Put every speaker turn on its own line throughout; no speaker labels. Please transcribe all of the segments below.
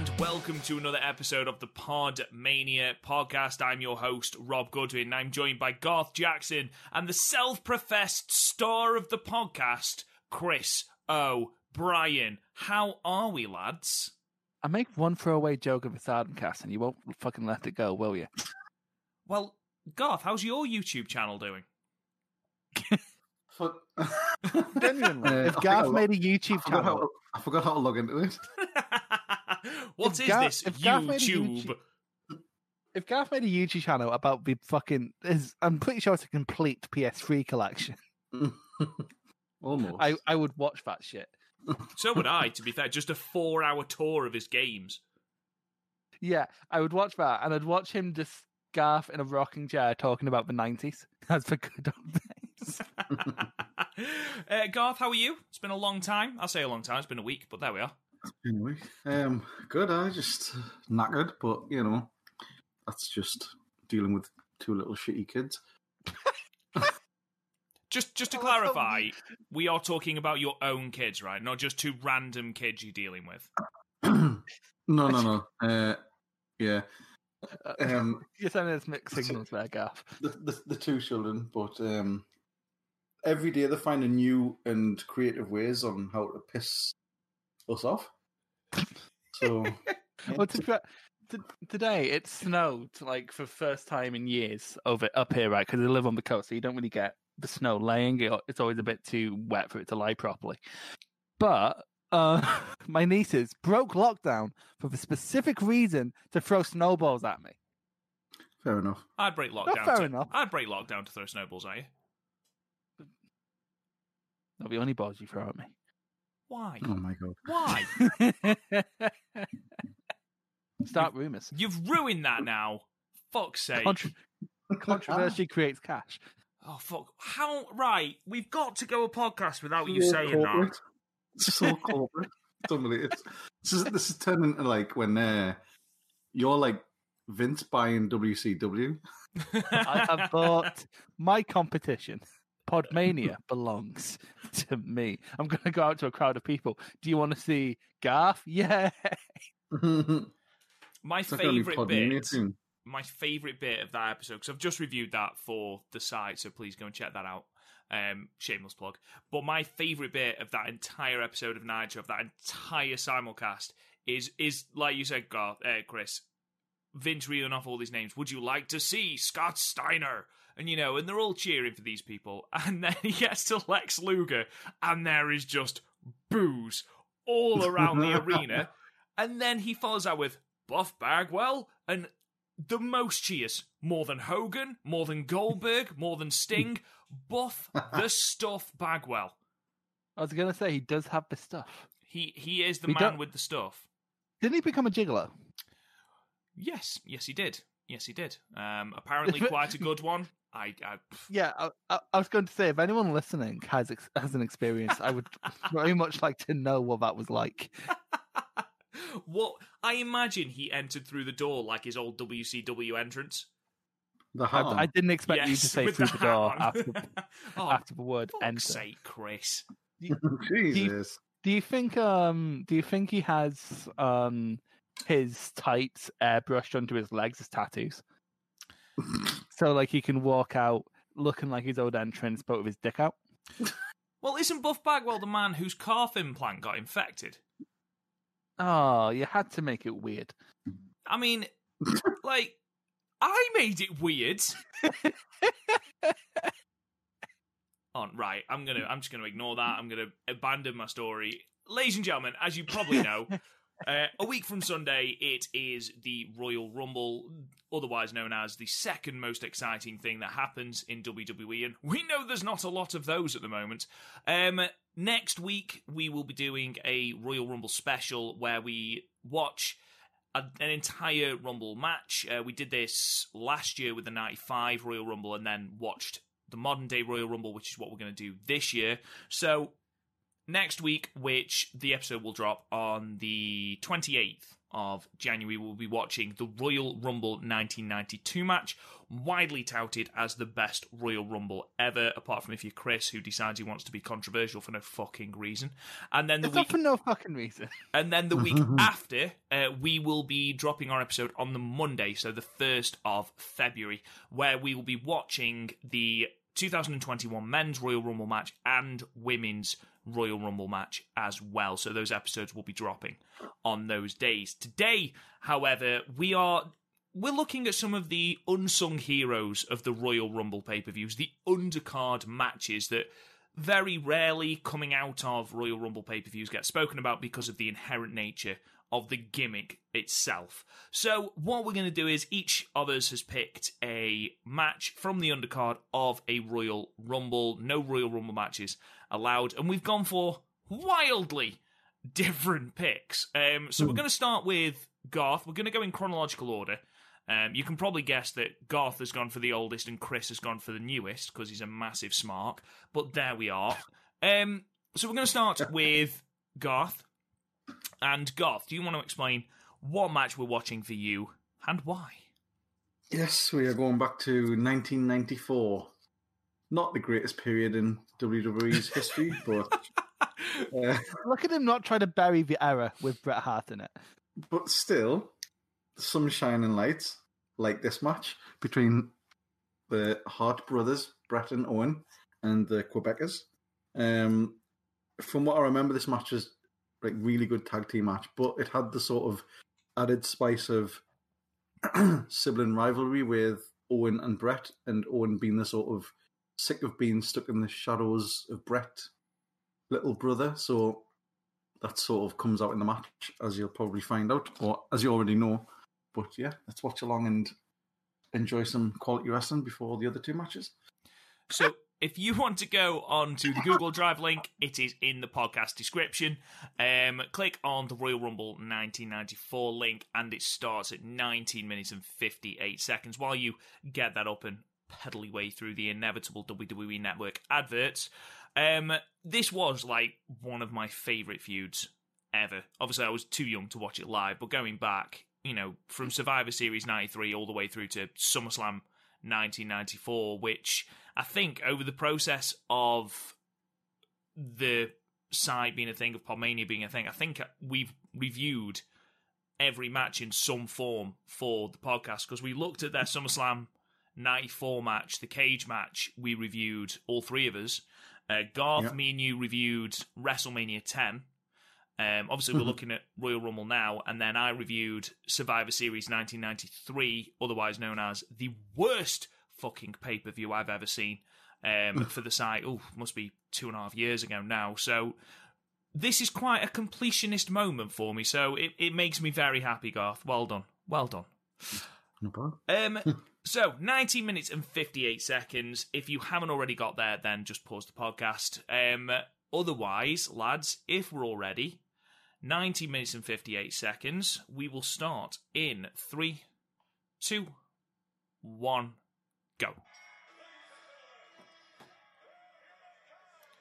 And welcome to another episode of the Pod Mania podcast. I'm your host, Rob Goodwin, and I'm joined by Garth Jackson and the self professed star of the podcast, Chris O'Brien. How are we, lads?
I make one throwaway joke of a Sarden cast and you won't fucking let it go, will you?
Well, Garth, how's your YouTube channel doing?
But
Genuinely. If Garth made a YouTube
I forgot,
channel,
how, I forgot how to log into it.
What
If
is
Garth-
this
if Garth made
YouTube?
YouTube- if Garth made a YouTube channel about the fucking, is I'm pretty sure it's a complete PS3 collection.
Almost.
I, I would watch that shit.
So would I, to be fair. Just a four hour tour of his games.
Yeah, I would watch that, and I'd watch him just Garth in a rocking chair talking about the 90s. That's the good old days.
uh, Garth, how are you? It's been a long time. I'll say a long time. It's been a week, but there we are.
Anyway, um, good. I just knackered, but you know, that's just dealing with two little shitty kids.
Just, just to
Oh, that's not
clarify, we are talking about your own kids, right? Not just two random kids you're dealing with.
no, no, no. Uh, yeah,
Uh,
um,
You're sending us mixed signals there, Garth.
the, the the two children, but um, every day they find a new and creative ways on how to piss us off. So
Well, to, be today it snowed like for the first time in years over up here, right? Because I live on the coast, so you don't really get the snow laying. It's always a bit too wet for it to lie properly. But uh, my nieces broke lockdown for the specific reason to throw snowballs at me.
fair enough.
I'd break lockdown.
fair
to,
enough.
I'd break lockdown to throw snowballs at you.
Not the only balls you throw at me.
Why?
Oh my god.
Why?
Start rumors.
You've ruined that now. Fuck's sake.
Contro- controversy creates cash.
oh fuck. How? Right. We've got to go a podcast without you
So
saying that.
corporate. It's so corporate. It's unbelievable. This is, this is turning into like when uh, you're like Vince buying WCW.
I have bought my competition. Podmania belongs to me. I'm going to go out to a crowd of people. Do you want to see Garth? Yeah.
My
It's
favourite bit.
soon.
my favorite bit of that episode because I've just reviewed that for the site, so please go and check that out. Um, shameless plug. But my favorite bit of that entire episode of Nitro, of that entire simulcast, is is like you said, Garth, uh, Chris, Vince reeling off all these names. Would you like to see Scott Steiner? And you know, and they're all cheering for these people, and then he gets to Lex Luger, and there is just booze all around the arena. And then he follows out with Buff Bagwell and the most cheers. More than Hogan, more than Goldberg, more than Sting. Buff the stuff Bagwell.
I was going to say he does have the stuff.
He he is the
We
man with the stuff.
Didn't he become a gigolo?
Yes, yes he did. Yes he did. Um, apparently quite a good one. I, I
Yeah, I, I, I was going to say if anyone listening has ex- has an experience, I would very much like to know what that was like.
what I imagine he entered through the door like his old WCW entrance.
The
I,
hat on.
I didn't expect you to say
with
through
the
the door
on.
after,
oh,
after the word
fuck's
enter.
sake, Chris.
Jesus.
Do you think um do you think he has um his tights airbrushed onto his legs as tattoos? So like he can walk out looking like his old entrance but with his dick out?
Well, isn't Buff Bagwell the man whose calf implant got infected?
Oh, you had to make it weird.
I mean, like, I made it weird. On oh, right, I'm gonna. I'm just gonna ignore that. I'm gonna abandon my story, ladies and gentlemen. As you probably know, uh, a week from Sunday, it is the Royal Rumble, otherwise known as the second most exciting thing that happens in WWE. And we know there's not a lot of those at the moment. Um, next week, we will be doing a Royal Rumble special where we watch an entire Rumble match. Uh, we did this last year with the 95 Royal Rumble and then watched the modern day Royal Rumble, which is what we're going to do this year. So, next week, which the episode will drop on the 28th of January, we'll be watching the Royal Rumble 1992 match, widely touted as the best Royal Rumble ever, apart from if you're Chris, who decides he wants to be controversial for no fucking reason. And then the
It's
week
not for no fucking reason.
and then the week after, uh, we will be dropping our episode on the Monday, so the 1st of February, where we will be watching the 2021 Men's Royal Rumble match and Women's Royal Rumble match as well. So those episodes will be dropping on those days. Today, however, we are we're looking at some of the unsung heroes of the Royal Rumble pay-per-views, the undercard matches that very rarely coming out of Royal Rumble pay-per-views get spoken about because of the inherent nature of the gimmick itself. So what we're going to do is each of us has picked a match from the undercard of a Royal Rumble. No Royal Rumble matches allowed, and we've gone for wildly different picks. Um, so we're going to start with Garth. We're going to go in chronological order. Um, you can probably guess that Garth has gone for the oldest and Chris has gone for the newest because he's a massive smark. But there we are. Um, so we're going to start with Garth. And Garth, do you want to explain what match we're watching for you and why?
Yes, we are going back to 1994. Not the greatest period in WWE's history, but uh,
Look at him not trying to bury the error with Bret Hart in it.
but still, some shining lights like this match between the Hart brothers, Bret and Owen, and the Quebecers. Um, from what I remember, this match was like really good tag team match, but it had the sort of added spice of sibling rivalry with Owen and Bret, and Owen being the sort of sick of being stuck in the shadows of Bret, little brother. So that sort of comes out in the match, as you'll probably find out, or as you already know. But yeah, let's watch along and enjoy some quality wrestling before the other two matches.
So if you want to go on to the Google Drive link, it is in the podcast description. Um, click on the Royal Rumble 1994 link, and it starts at 19 minutes and 58 seconds. While you get that up and pedal your way through the inevitable WWE Network adverts, um, this was like one of my favourite feuds ever. Obviously, I was too young to watch it live, but going back, you know, from Survivor Series 93 all the way through to SummerSlam 1994, which I think over the process of the side being a thing, of Podmania being a thing, I think we've reviewed every match in some form for the podcast because we looked at their SummerSlam 94 match, the cage match, we reviewed all three of us. Uh, Garth,
Yeah.
me and you reviewed WrestleMania 10. Um, obviously, we're looking at Royal Rumble now, and then I reviewed Survivor Series 1993, otherwise known as the worst fucking pay per view I've ever seen um, for the site. Oh, must be two and a half years ago now. So this is quite a completionist moment for me. So it, it makes me very happy, Garth. Well done. Well done.
No problem.
Um, so 19 minutes and 58 seconds. If you haven't already got there, then just pause the podcast. Um, otherwise, lads, if we're all ready, 90 minutes and 58 seconds. We will start in three, two, one, go.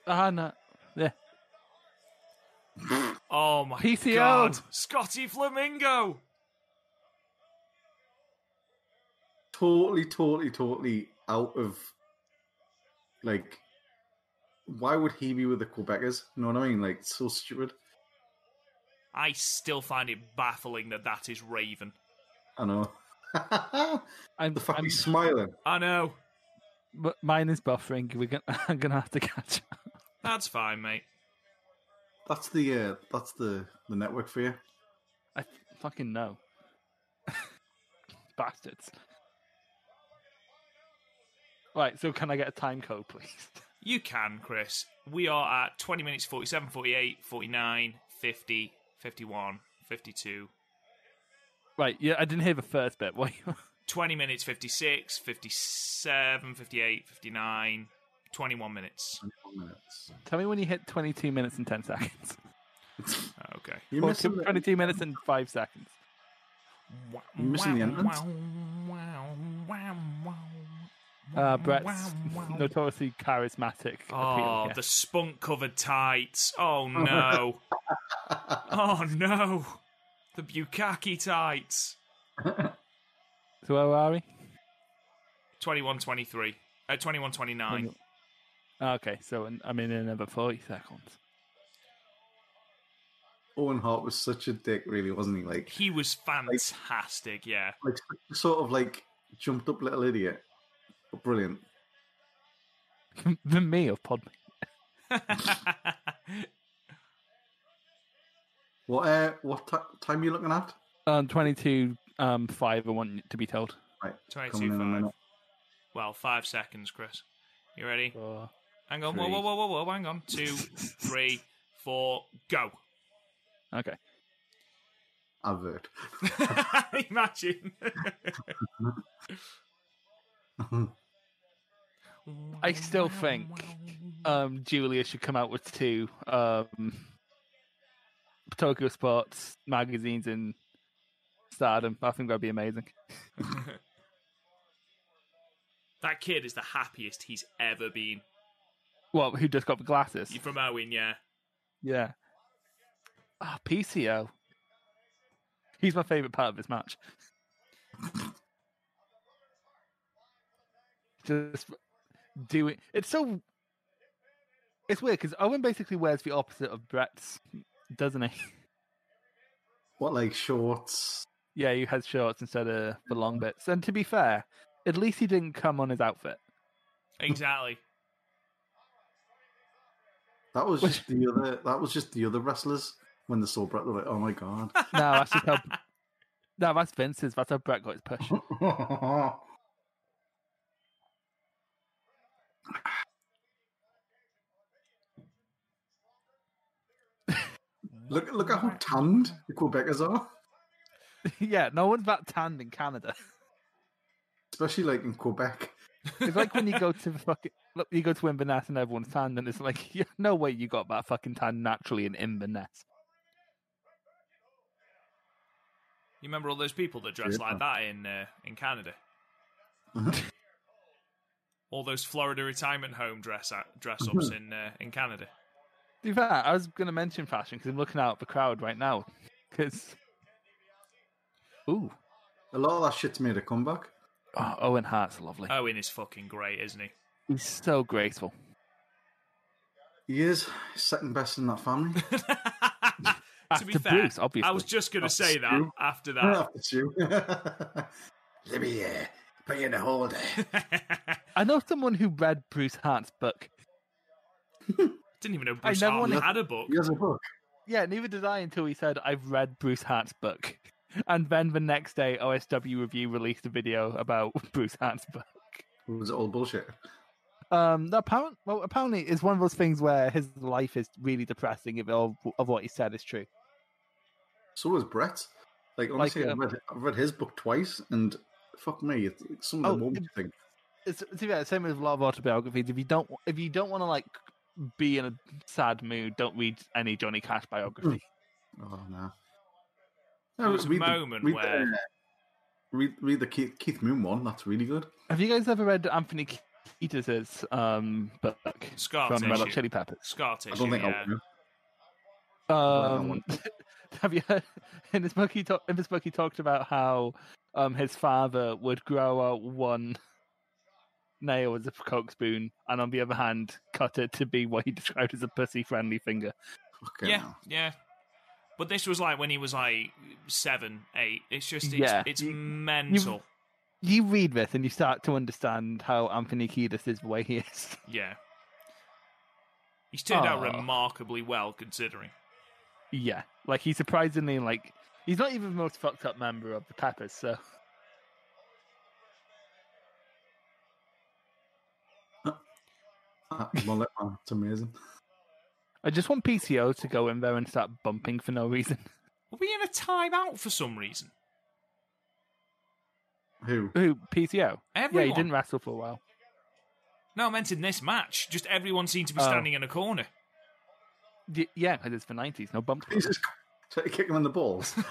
Ah, no. Yeah.
Oh my god, Scotty Flamingo!
Totally, totally, totally out of like. Why would he be with the Quebecers? You know what I mean? Like, so stupid.
I still find it baffling that that is Raven.
I know.
I'm,
the fuck
I'm,
he's smiling.
I know.
but mine is buffering. We're gonna, I'm gonna have to catch up.
That's fine, mate.
That's the uh, that's the the network for you.
I fucking know. Bastards. Right, so can I get a time code, please?
You can, Chris. We are at 20 minutes 47, 48, 49, 50, 51, 52,
Right, yeah, I didn't hear the first bit. What?
20 minutes 56, 57, 58, 59, 21 minutes.
21 minutes.
Tell me when you hit 22 minutes and 10 seconds.
Okay.
You're
Or
missing the-
22 minutes and 5 seconds.
You're missing the entrance.
Uh, Bret's notoriously charismatic.
Oh,
appeal,
the spunk covered tights. Oh no. oh no. The Bukkake tights.
So where are we?
21 23. Uh, 21 29.
Okay, so I'm in another 40 seconds.
Owen Hart was such a dick, really, wasn't he? Like,
He was fantastic, yeah.
like sort of like jumped up little idiot, but brilliant.
the me of Pod.
What uh, what ti time are you looking at?
Um, 22 um, 5, I want to be told.
Right,
22
coming in a
5. Well, five seconds, Chris. You ready?
Four.
Hang on. Whoa,
Three.
whoa, whoa, whoa, whoa. Hang on. Two, three, four, go.
Okay.
Avert.
Imagine.
I still think um, Giulia should come out with two um, Tokyo Sports magazines in Stardom. I think that'd be amazing.
that kid is the happiest he's ever been.
Well, Who just got the glasses?
From Owen, yeah.
Yeah. Ah, PCO. He's my favorite part of this match. Just doing it's so. It's weird because Owen basically wears the opposite of Bret's, doesn't he?
What like shorts?
Yeah, he has shorts instead of the long bits. And to be fair, at least he didn't come on his outfit.
Exactly.
That was just the other. That was just the other wrestlers when they saw Bret. They're like, "Oh my god!"
No, that's just how. no, that's Vince's. That's how Bret got his push.
look, look at how tanned the Quebecers are,
yeah, no one's that tanned in Canada.
especially like in Quebec.
It's like when you go to the fucking look, you go to Inverness and everyone's tanned, and it's like, yeah, no way you got that fucking tan naturally in Inverness.
You remember all those people that dress
Yeah.
like that in uh, in Canada? All those Florida retirement home dress dress ups in uh, in Canada.
To be fair, I was going to mention fashion because I'm looking out at the crowd right now. Because, ooh,
A lot of that shit's made a comeback.
oh, Owen Hart's lovely.
Owen is fucking great, isn't he?
He's so graceful.
He is second best in that family.
to be
After
fair,
Bruce, obviously.
I was just going to say that after that.
After you. Let me uh, put in a holder.
I know someone who read Bruce Hart's book.
Didn't even know Bruce
never
Hart
wanna-
had a book.
He has a book.
Yeah, neither did I until he said, I've read Bruce Hart's book. And then the next day, OSW Review released a video about Bruce Hart's book.
It was all bullshit.
Um, the apparent, well, apparently, it's one of those things where his life is really depressing if all of what he said is true.
So was Bret. Like honestly,
um,
I've, read, I've read his book twice, and fuck me, it's, it's some of
Oh,
the moments
it-
you think.
It's, to be fair, same with a lot of autobiographies. If you don't, if you don't want to like be in a sad mood, don't read any Johnny Cash biography.
Oh no.
There was a
read the-
moment
read
where-
the, read, read the Keith, Keith Moon one. That's really good.
Have you guys ever read Anthony Kiedis' um book
Scar
from Red Hot. Chili Peppers?
Scar
I don't think
yeah.
I want
Um, have you heard, in this book he talk, in this book he talked about how um his father would grow out one nail as a coke spoon and on the other hand cut it to be what he described as a pussy friendly finger.
Fucking
Yeah, yeah. But this was like when he was like seven, eight. It's just, it's,
Yeah.
it's
You-
mental.
You read this and you start to understand how Anthony Kiedis is the way he is.
Yeah. He's turned out remarkably well, considering.
yeah, like he's surprisingly like he's not even the most fucked up member of the Peppers. So
that mullet, man. It's amazing.
I just want PCO to go in there and start bumping for no reason.
Are we in a timeout for some reason?
Who?
Who PCO? Yeah, he didn't wrestle for a while.
No, I meant in this match. Just everyone seemed to be
Oh.
standing in a corner.
Y- yeah, because it's the nineties, no bump.
He's just trying to kick him in the balls.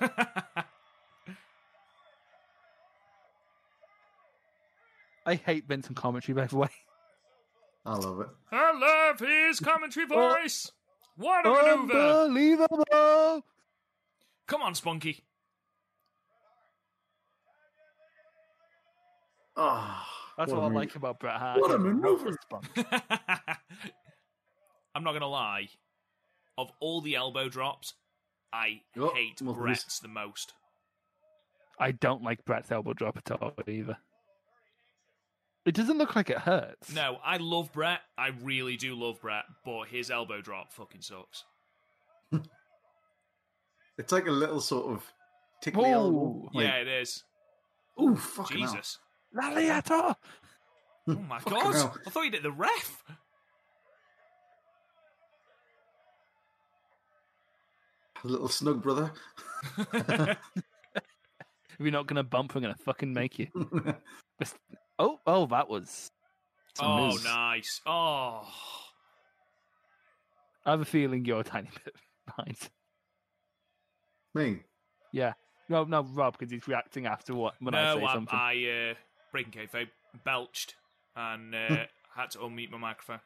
I hate Vincent commentary, by the way.
I love it.
I love his commentary oh. voice. What a maneuver!
Unbelievable!
Come on, Spunky.
Oh,
That's what, I like about Bret Hart.
what a maneuver.
spunk.
I'm not gonna lie. Of all the elbow drops, I
Oh,
hate
well, this-
Bret's the most.
I don't like Bret's elbow drop at all either. It doesn't look like it hurts.
No, I love Bret. I really do love Bret, but his elbow drop fucking sucks.
It's like a little sort of tickly elbow.
Oh,
Like,
yeah, it is.
Ooh, fucking.
Jesus.
Laliato! Hmm.
Oh my god.
hell.
I thought you did the ref.
Little snug brother.
If you're not going to bump, we're going to fucking make you. Just- Oh, oh, that was.
oh,
miss.
nice. Oh.
I have a feeling you're a tiny bit behind.
Me.
Yeah. No, no, Rob, because he's reacting after what when I
no,
say
I,
something.
I uh, breaking kayfabe, belched and uh, had to unmute my microphone.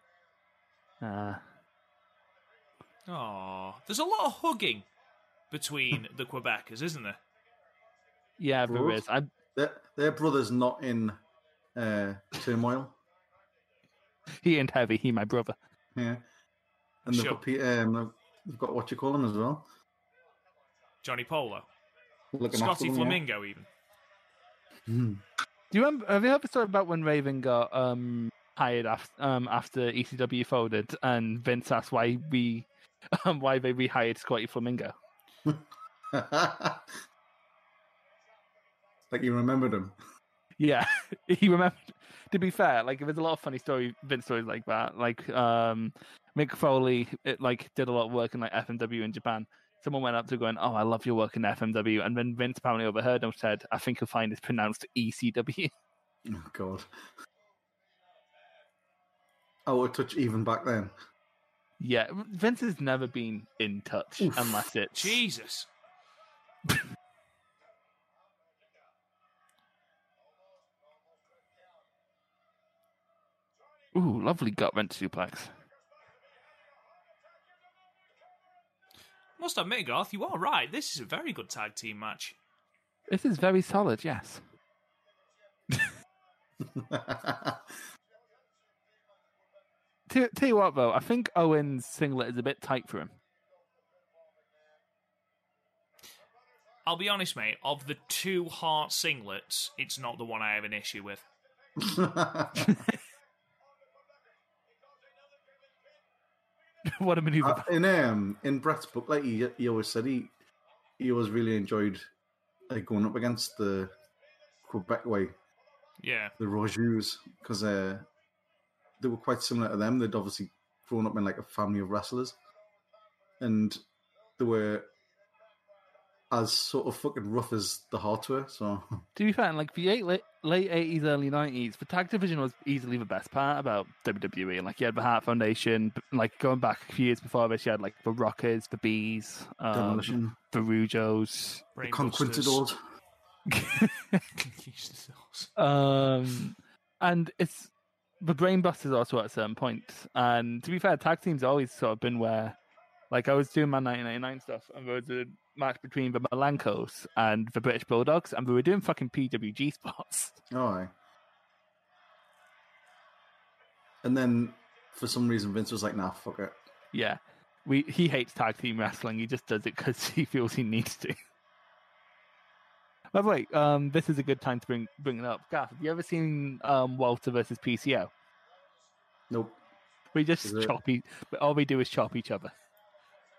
Ah.
Oh, there's a lot of hugging between the Quebecers, isn't there?
yeah, there
Gross.
is. I,
Their, their brother's not in uh, turmoil.
he ain't heavy. He my brother.
Yeah. And they've
Sure.
got, Pe- um, they've got what you call him as well.
Johnny Polo,
Looking
Scotty
after them, yeah.
Flamingo, even.
Hmm.
Do you remember? Have you heard the story about when Raven got um hired after um after ECW folded and Vince asked why we um, why they rehired Scotty Flamingo?
Like you remembered him.
Yeah, he remembered. To be fair, like there's a lot of funny story Vince stories like that. Like um Mick Foley, it, like did a lot of work in like FMW in Japan. Someone went up to going, "Oh, I love your work in FMW," and then Vince apparently overheard and said, "I think you'll find it's pronounced ECW."
Oh God. Oh, a touch even back then.
yeah, Vince has never been in touch
Oof.
unless it's
Jesus.
Ooh, lovely gut wrench suplex.
Must admit, Garth, you are right. This is a very good tag team match.
This is very solid, yes. Tell, tell you what, though, I think Owen's singlet is a bit tight for him.
I'll be honest, mate. Of the two Hart singlets, it's not the one I have an issue with.
what a maneuver!
Uh, in um in Bret's book, like he, he always said, he he always really enjoyed like going up against the Quebec way,
Yeah.
the Rougeaus, because uh, they were quite similar to them. They'd obviously grown up in like a family of wrestlers, and they were as sort of fucking rough as the hardware. So
to be fair, like the eight, late late eighties, early nineties, the tag division was easily the best part about WWE. Like you had the Hart Foundation, like going back a few years before this, you had like the Rockers, the Bees, um,
demolition,
the Rougeaus.
the
Brainbusters.
Conquistadors.
Jesus.
Um, and it's the brainbusters also at a certain point. And to be fair, tag teams always sort of been where, like, I was doing my 1999 stuff, and there was a match between the Malenkos and the British Bulldogs, and we were doing fucking PWG spots.
Oh. And then for some reason Vince was like, "Nah, fuck it."
Yeah, we he hates tag team wrestling. He just does it because he feels he needs to. By the way, um, this is a good time to bring bring it up. Gaff, have you ever seen um, Walter versus PCO?
Nope.
We just
Is it-
chop each, all we do is chop each other.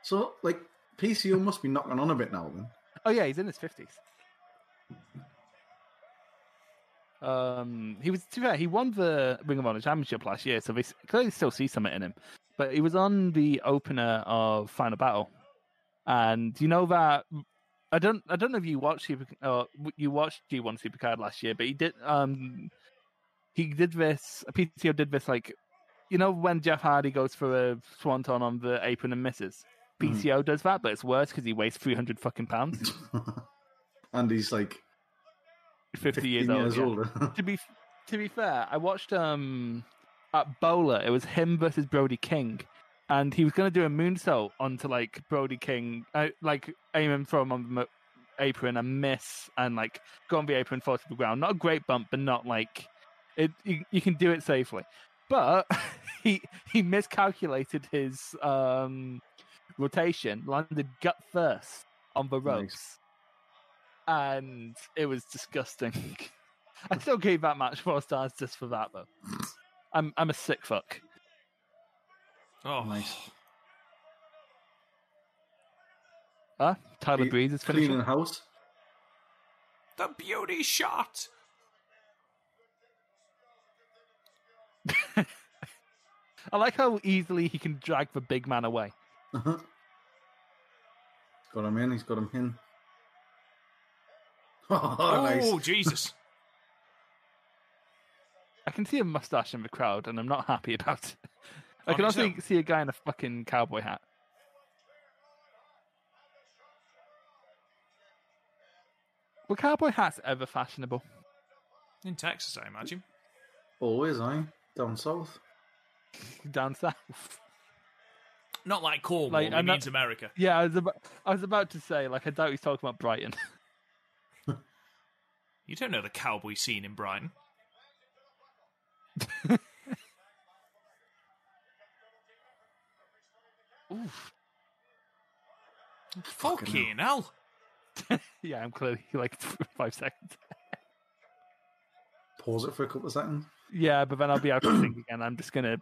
So like PCO must be knocking on a bit now then.
Oh yeah, he's in his fifties. Um, he was to be fair, he won the Ring of Honor Championship last year, so they clearly still see something in him. But he was on the opener of Final Battle, and you know that I don't I don't know if you watched Super uh, you watched G1 Supercard last year, but he did um he did this PCO did this like you know when Jeff Hardy goes for a swanton on the apron and misses.
Mhm.
PCO does that, but it's worse because he weighs three hundred fucking pounds,
and he's like
fifty
15
years old.
years
yeah.
older.
to be to be fair, I watched um at Bowler. It was him versus Brody King, and he was going to do a moonsault onto like Brody King, uh, like aim and throw him on the apron and miss, and like go on the apron, fall to the ground. Not a great bump, but not like it. You, you can do it safely, but he he miscalculated his um rotation, landed gut first on the
Nice.
ropes, and it was disgusting. I still gave that match four stars just for that though. I'm I'm a sick fuck.
Oh,
Nice.
Huh? Tyler
Cle-
Breeze is
Cleaning
finishing.
the house.
the beauty shot.
I like how easily he can drag the big man away.
Uh-huh. Got him in. He's got him in. Oh,
Oh,
nice.
Jesus.
I can see a mustache in the crowd, and I'm not happy about it. I can also see a guy in a fucking cowboy hat. Were cowboy hats ever fashionable?
In Texas, I imagine.
Always, I down south.
Down south.
Not like Cornwall,
Like,
he
I'm not-
means America.
Yeah, I was about, I was about to say, like, I doubt he's talking about Brighton.
You don't know the cowboy scene in Brighton.
Oof.
Fucking hell.
Yeah, I'm clearly like five seconds.
Pause it for a couple of seconds.
Yeah, but then I'll be out to sing again. I'm just gonna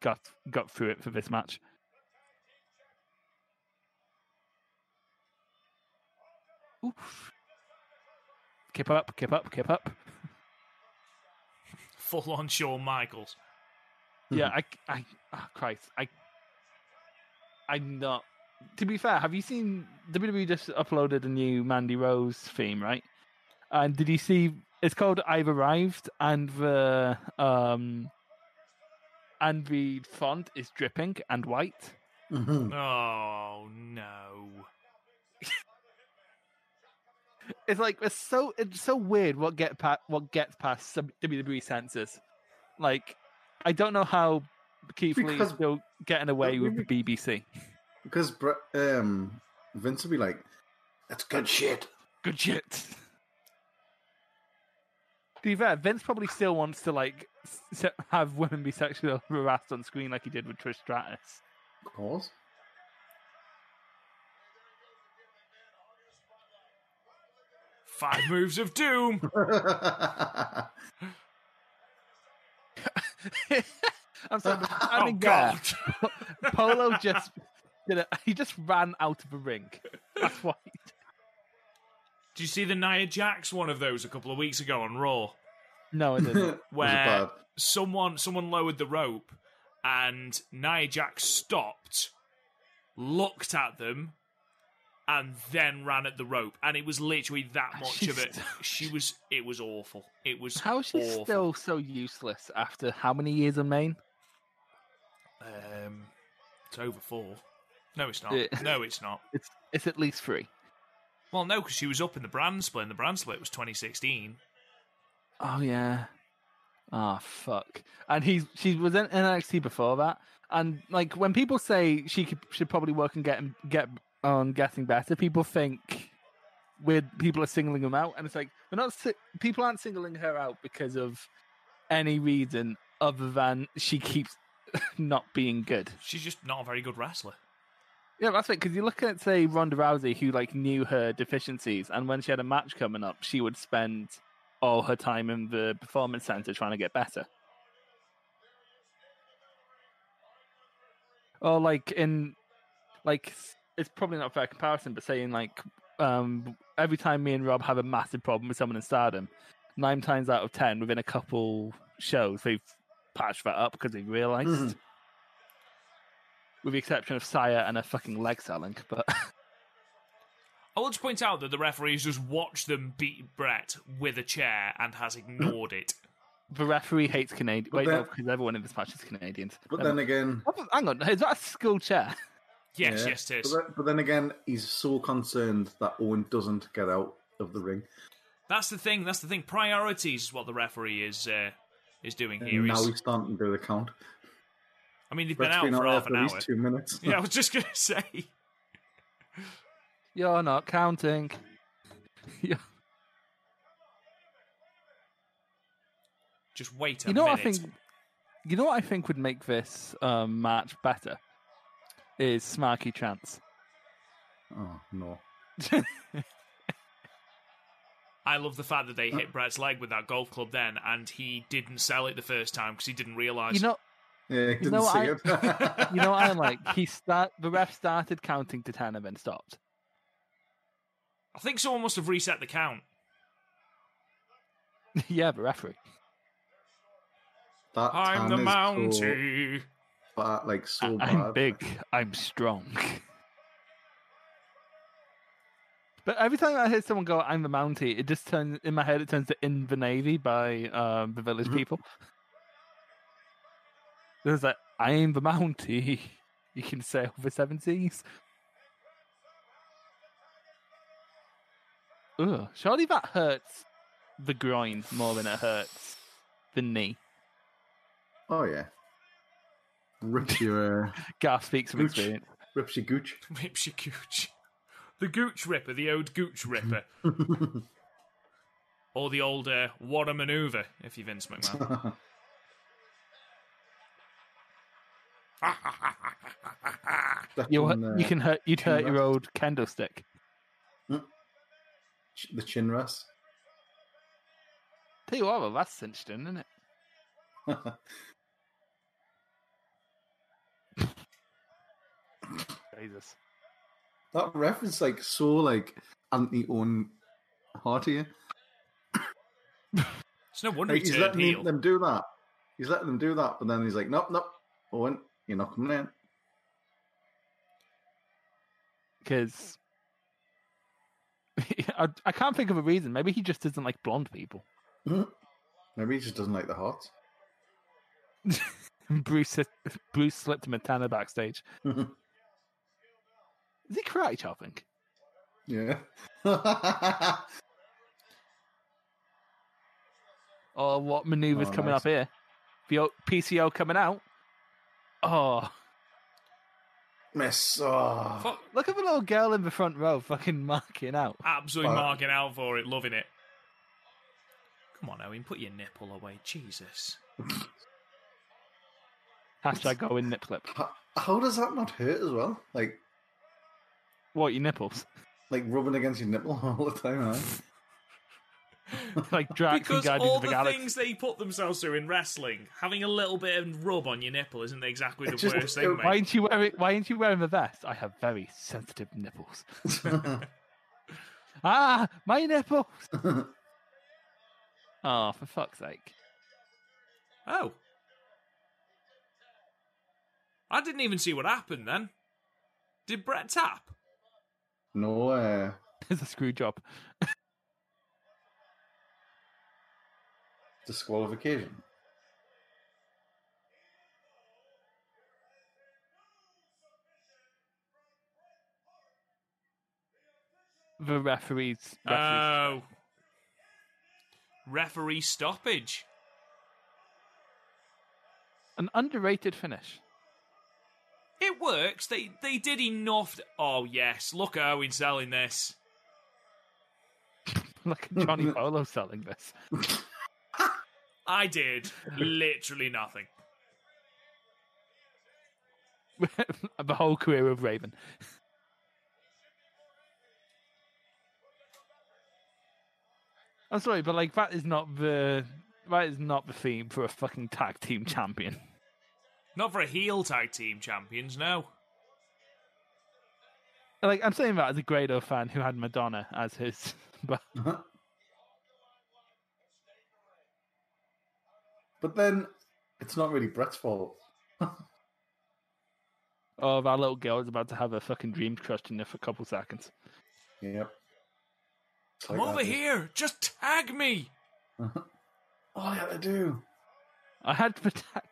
got got through it for this match. Oof. Keep up, keep up, keep up.
Full on Shawn Michaels.
Yeah, I, I, oh Christ, I, I'm not. To be fair, have you seen WWE just uploaded a new Mandy Rose theme, right? And did you see? It's called "I've Arrived," and the um, and the font is dripping and white.
Mhm.
Oh, no.
It's like it's so it's so weird what get pa- what gets past some WWE censors. Like, I don't know how Keith Lee is still getting away with the BBC.
Because um, Vince will be like, "That's good shit."
Good shit. To be fair, Vince probably still wants to like have women be sexually harassed on screen like he did with Trish Stratus.
Pause.
Five moves of doom.
I'm sorry, the
Oh,
timing there,
God.
Polo just did it. He just ran out of the ring. That's why. he did-
Did you see the Nia Jax one of those a couple of weeks ago on Raw?
No, I didn't.
Was it
Where someone someone lowered the rope and Nia Jax stopped, looked at them, and then ran at the rope. And it was literally that much
She's
of it.
still-
She was it was awful. It was
How is she still so useless after how many years on main?
um it's over four. No, it's not. No, it's not.
It's it's at least three.
Well, no, because she was up in the brand split, and the brand split was 2016.
Oh yeah. Oh fuck. And he's she was in NXT before that. And like when people say she could should probably work and get get on getting better, people think we're people are singling them out, and it's like we're not. People aren't singling her out because of any reason other than she keeps not being good.
She's just not a very good wrestler.
Yeah, that's it. Because you look at say Ronda Rousey, who like knew her deficiencies, and when she had a match coming up, she would spend all her time in the performance center trying to get better. Or like in, like it's probably not a fair comparison, but saying like um every time me and Rob have a massive problem with someone in Stardom, nine times out of ten, within a couple shows, they've patched that up because they realized.
Mhm.
With the exception of Saya and her fucking leg selling, but
I will just point out that the referee has just watched them beat Bret with a chair and has ignored it.
the referee hates Canadians.
But
Wait, no, because everyone in this match is Canadians.
But
Um,
then again,
hang on, is that a school chair?
Yes,
yeah.
yes, it is.
But then, but then again, he's so concerned that Owen doesn't get out of the ring.
That's the thing. That's the thing. Priorities is what the referee is uh, is doing here.
Now
He's-
he's starting to do the count.
I mean, they've been out
been
for half an hour.
two minutes.
Yeah, I was just gonna say.
You're not counting. Yeah.
Just wait a
you know
minute.
what I think? You know what I think would make this um, match better is Smarky Chance.
Oh no!
I love the fact that they hit uh. Bret's leg with that golf club then, and he didn't sell it the first time because he didn't realise.
You know,
Yeah, he didn't
know,
see
I-
it.
you know what I like. He start the ref started counting to ten and then stopped.
I think someone must have reset the count.
yeah, the referee.
that
I'm the
is so
Mountie.
Bad, like so
I- I'm
bad.
big. I'm strong. But every time I hear someone go, "I'm the Mountie," it just turns in my head. It turns to "In the Navy" by um, the Village
Mhm.
People. There's like, "I'm the Mountie." You can sail over seven seas. Ugh, surely that hurts the groin more than it hurts the knee.
Oh yeah, rips your uh,
Garth speaks from
Gooch.
experience.
rips your gooch.
Rips your gooch. The Gooch Ripper, the old Gooch Ripper. or the old uh, What a Maneuver, if you're Vince McMahon.
That's
You,
when, uh,
you can hurt. You'd
chin
hurt your old
candlestick. the chin rest.
Tell you what, well, that's cinched in, isn't it? Jesus.
that ref is like so like anti Owen Hart here.
It's no wonder
Like,
he
he's letting
heel.
them do that. He's letting them do that, but then he's like, nope, nope, Owen, you're not coming in.
Because I, I can't think of a reason. Maybe he just doesn't like blonde people. Mm-hmm.
Maybe he just doesn't like the Harts.
Bruce Bruce slipped him a tanner backstage. Mm-hmm. Is he karate chopping?
yeah.
Or oh, what maneuvers
Oh,
coming
nice.
up here? The PCO coming out. Oh,
Miss. Oh.
Fuck,
look at the little girl in the front row fucking marking out.
absolutely
Fuck.
marking out for it, loving it. Come on, Owen, put your nipple away. Jesus.
Hashtag go in nip clip.
How, how does that not hurt as well? Like,
What, your nipples?
like rubbing against your nipple all the time, huh?
like Drax and
Because
Guardians
all
of the
the
Galaxy.
things they put themselves through in wrestling, having a little bit of rub on your nipple isn't exactly the
just-
worst
it-
thing,
Why aren't you wearing? Why aren't you wearing the vest? I have very sensitive nipples. ah, my nipples! oh, for fuck's sake!
Oh. I didn't even see what happened then. Did Bret tap?
No, uh,
There's a screw job.
disqualification.
The referees. referees.
Oh. Referee stoppage.
An underrated finish.
It works. They they did enough. Oh yes, look at Owen selling this.
Look at Johnny Polo selling this.
I did literally nothing.
the whole career of Raven. I'm sorry, but like that is not the that is not the theme for a fucking tag team champion.
Not for a heel tag team champions, no.
Like I'm saying that as a Grado fan who had Madonna as his. But uh-huh.
But then it's not really Bret's fault.
Oh, that little girl is about to have a fucking dream crushed in there for a couple seconds.
Yep. It's
I'm over
that.
here. Just tag me.
All I had to do.
I had to protect.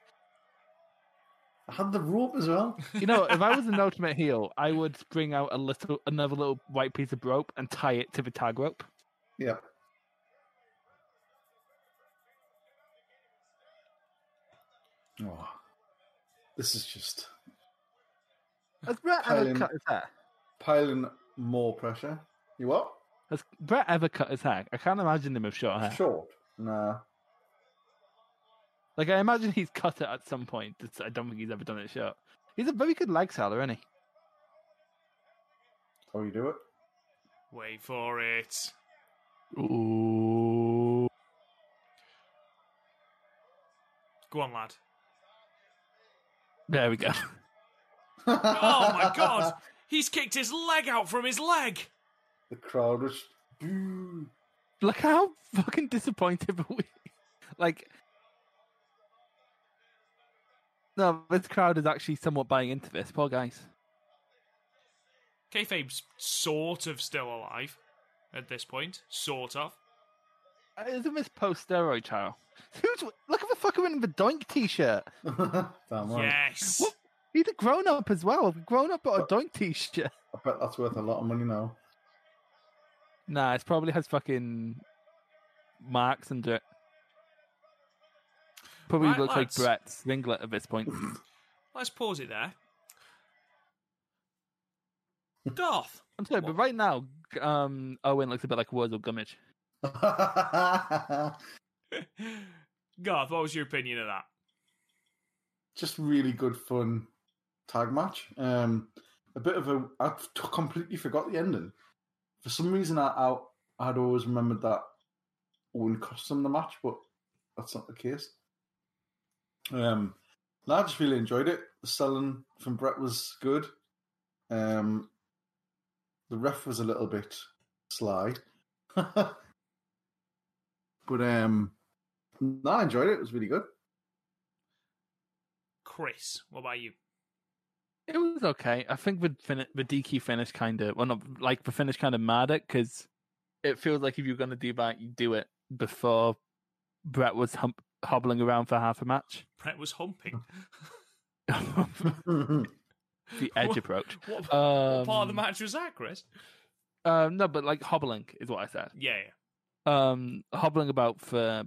I had the rope as well.
You know, if I was an ultimate heel, I would bring out a little, another little white piece of rope and tie it to the tag rope.
Yeah. Oh, this is just
Has Bret ever cut his hair?
piling more pressure. You what?
Has Bret ever cut his hair? I can't imagine him with short hair.
Short? Nah.
Like I imagine he's cut it at some point. It's- I don't think he's ever done it short. He's a very good leg seller, isn't he?
How you do it?
Wait for it.
Ooh.
Go on, lad.
There we go.
Oh my god! He's kicked his leg out from his leg.
The crowd was boo.
Look how fucking disappointed we. Like, no, this crowd is actually somewhat buying into this. Poor guys.
Kayfabe's sort of still alive at this point. Sort of.
Uh, Isn't this post steroid trial? Who's look at the fucker in the Doink t-shirt.
Damn right.
Yes.
What? He's a grown up as well. Grown up got a Doink t-shirt.
I bet that's worth a lot of money now.
Nah, it probably has fucking marks under it. Probably
Right,
looks
lads.
like Bret's ringlet at this point.
Let's pause it there. Darth.
I'm sorry, but right now, um, Owen looks a bit like Words Wurzel Gummidge.
Garth, what was your opinion of that?
Just really good fun tag match. Um, a bit of a. I t- completely forgot the ending. For some reason, I, I I'd always remembered that Owen cost them the match, but that's not the case. Um, no, I just really enjoyed it. The selling from Bret was good. Um, the ref was a little bit sly, but um, no, I enjoyed it. It was really good.
Chris, what about you?
It was okay. I think the fin- the DQ finish kind of well, not like the finish kind of mad it because it feels like if you're gonna do that, you do it before Bret was hump- hobbling around for half a match.
Bret was humping.
the edge
What-
approach.
What, what
Um,
part of the match was that, Chris?
Um, no, but like hobbling is what I said.
Yeah, yeah.
Um, hobbling about for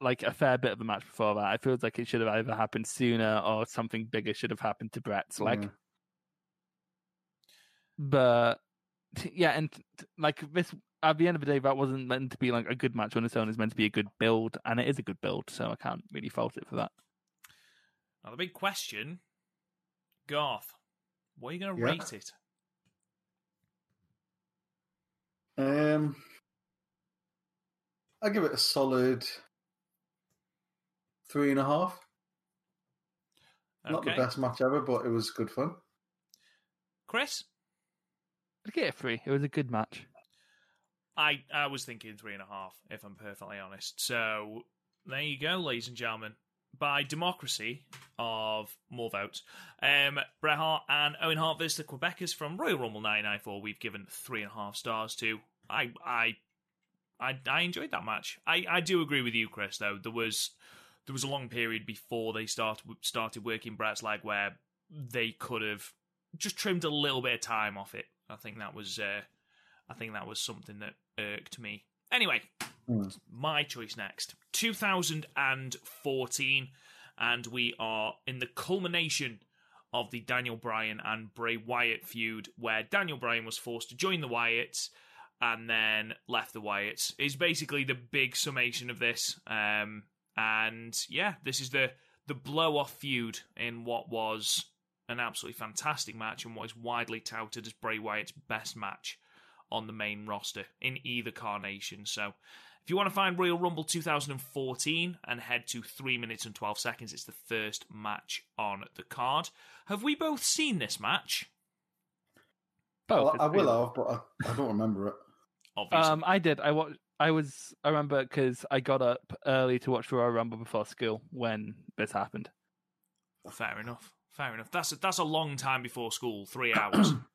like a fair bit of the match before that. I feel like it should have either happened sooner or something bigger should have happened to Bret's leg.
Yeah.
But yeah, and like this at the end of the day, that wasn't meant to be like a good match on its own. It's meant to be a good build, and it is a good build. So I can't really fault it for that.
Now the big question, Garth, what are you going to
Yeah.
rate it?
Um, I give it a solid three and a half. Not the best match ever, but it was good fun.
Chris,
I'd get a three. It was a good match.
I I was thinking three and a half, if I'm perfectly honest. So there you go, ladies and gentlemen. By democracy of more votes, um, Bret Hart and Owen Hart versus the Quebecers from Royal Rumble 1994, we've given three and a half stars to. I I I, I enjoyed that match. I, I do agree with you, Chris. Though there was there was a long period before they started started working Bret's leg where they could have just trimmed a little bit of time off it. I think that was uh, I think that was something that irked me. Anyway,
Hmm.
my choice next. 2014, and we are in the culmination of the Daniel Bryan and Bray Wyatt feud, where Daniel Bryan was forced to join the Wyatts and then left the Wyatts. Is basically the big summation of this. Um, and yeah, this is the the blow off feud in what was an absolutely fantastic match and what is widely touted as Bray Wyatt's best match on the main roster in either carnation. So if you want to find Royal Rumble 2014 and head to 3 minutes and 12 seconds, it's the first match on the card. Have we both seen this match?
Both.
Well, I will have, but I, I don't remember it.
Obviously.
Um, I did. I watched. I was. I remember because I got up early to watch Royal Rumble before school when this happened.
Fair enough. Fair enough. That's a, that's a long time before school. Three hours.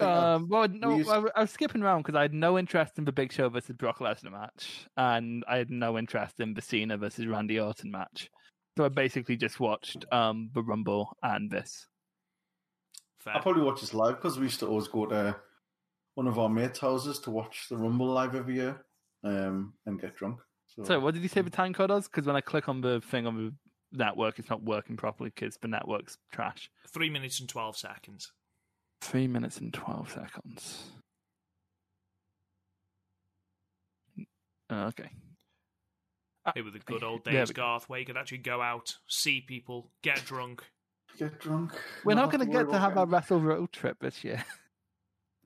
I
Um, well, no,
used-
I, I was skipping around because I had no interest in the Big Show versus Brock Lesnar match, and I had no interest in the Cena versus Randy Orton match. So I basically just watched um the Rumble and this.
Fair.
I probably watch this live because we used to always go to one of our mates' houses to watch the Rumble live every year um, and get drunk. So,
So what did you say the time code was? Because when I click on the thing on the network, it's not working properly because the network's trash.
Three minutes and twelve seconds.
Three minutes and twelve seconds. Oh, okay.
Ah, it was the good old days,
we go.
Garth, where you could actually go out, see people, get drunk.
get drunk.
We're not
have
going to get to have our
getting-
Wrestle Road trip this year.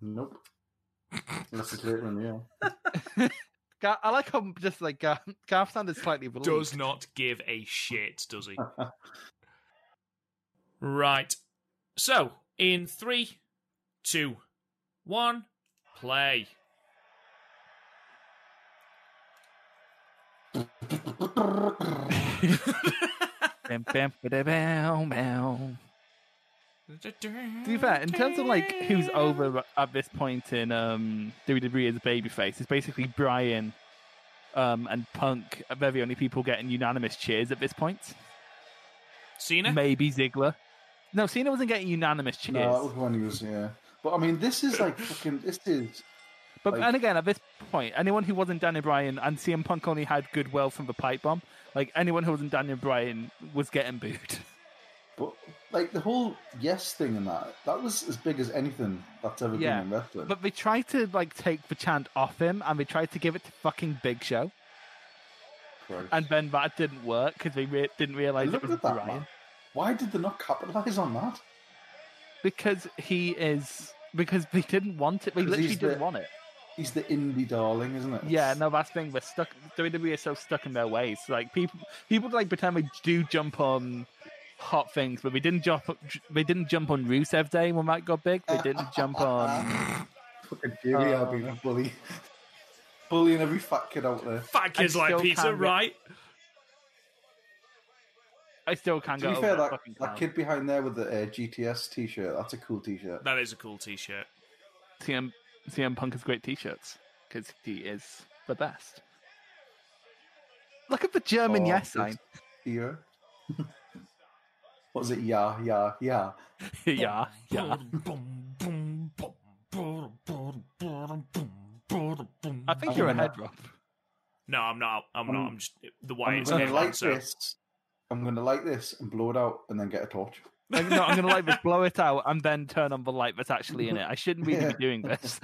Nope. Unless it's later in the year.
Gar- I like how just like Gar- Garth sounded slightly relieved.
Does not give a shit, does he? right. So, in three, two, one, play.
Bam, bam, ba-da-bow. To be fair, in terms of like who's over at this point in um, WWE as a babyface, it's basically Bryan um, and Punk. They're the only people getting unanimous cheers at this point.
Cena?
Maybe Ziggler. No, Cena wasn't getting unanimous cheers.
No, that was when he was, yeah. But I mean, this is like fucking. This is.
But
Like-
and again, at this point, anyone who wasn't Daniel Bryan and CM Punk only had goodwill from the pipe bomb. Like anyone who wasn't Daniel Bryan was getting booed.
But like the whole yes thing and that, that was as big as anything that's ever
Yeah,
been in wrestling.
But they tried to like take the chant off him, and they tried to give it to fucking Big Show,
Christ.
and then that didn't work because they re- didn't realize it
Look
was
at that. Why did they not capitalize on that?
Because he is because they didn't want it. They
'Cause
literally didn't
the-
want it.
He's the indie darling, isn't it?
Yeah, no, that's the thing. We're stuck. WWE is so stuck in their ways. Like people, people like pretend we do jump on hot things, but we didn't jump. They didn't jump on Rusev Day when that got big. They didn't jump on.
Fucking Julia
Oh.
being a bully. Bullying every fat kid out there.
Fat kids like pizza,
can't
right?
I still can't
To
get
be
over
fair,
that,
that, that kid behind there with the uh, GTS t-shirt, that's a cool t-shirt.
That is a cool t-shirt.
CM CM Punk has great t-shirts because he is the best. Look at the German
Oh,
yes sign.
Here. what was it? Yeah, yeah, yeah.
yeah, yeah. I think you're
gonna-
ahead, Rob.
No, I'm not. I'm not.
I'm-
I'm just the way
I'm
it's
going to light this. I'm going to light this and blow it out and then get a torch.
I'm, no, I'm gonna like this, blow it out, and then turn on the light that's actually in it. I shouldn't really
Yeah.
be doing this.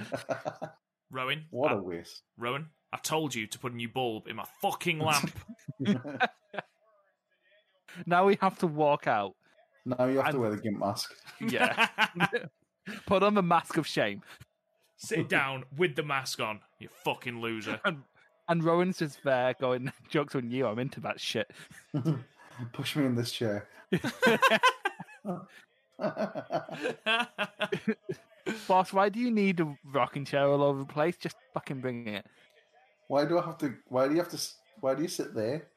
Rowan,
what
I,
a waste.
Rowan, I told you to put a new bulb in my fucking lamp.
Now we have to walk out.
now you have to wear the gimp mask.
Yeah, put on the mask of shame.
Sit down with the mask on, you fucking loser.
And, and Rowan's just there going, "Jokes on you. I'm into that shit."
Push me in this chair.
Boss, why do you need a rocking chair all over the place? Just fucking bring it.
why do I have to? Why do you have to? Why do you sit there?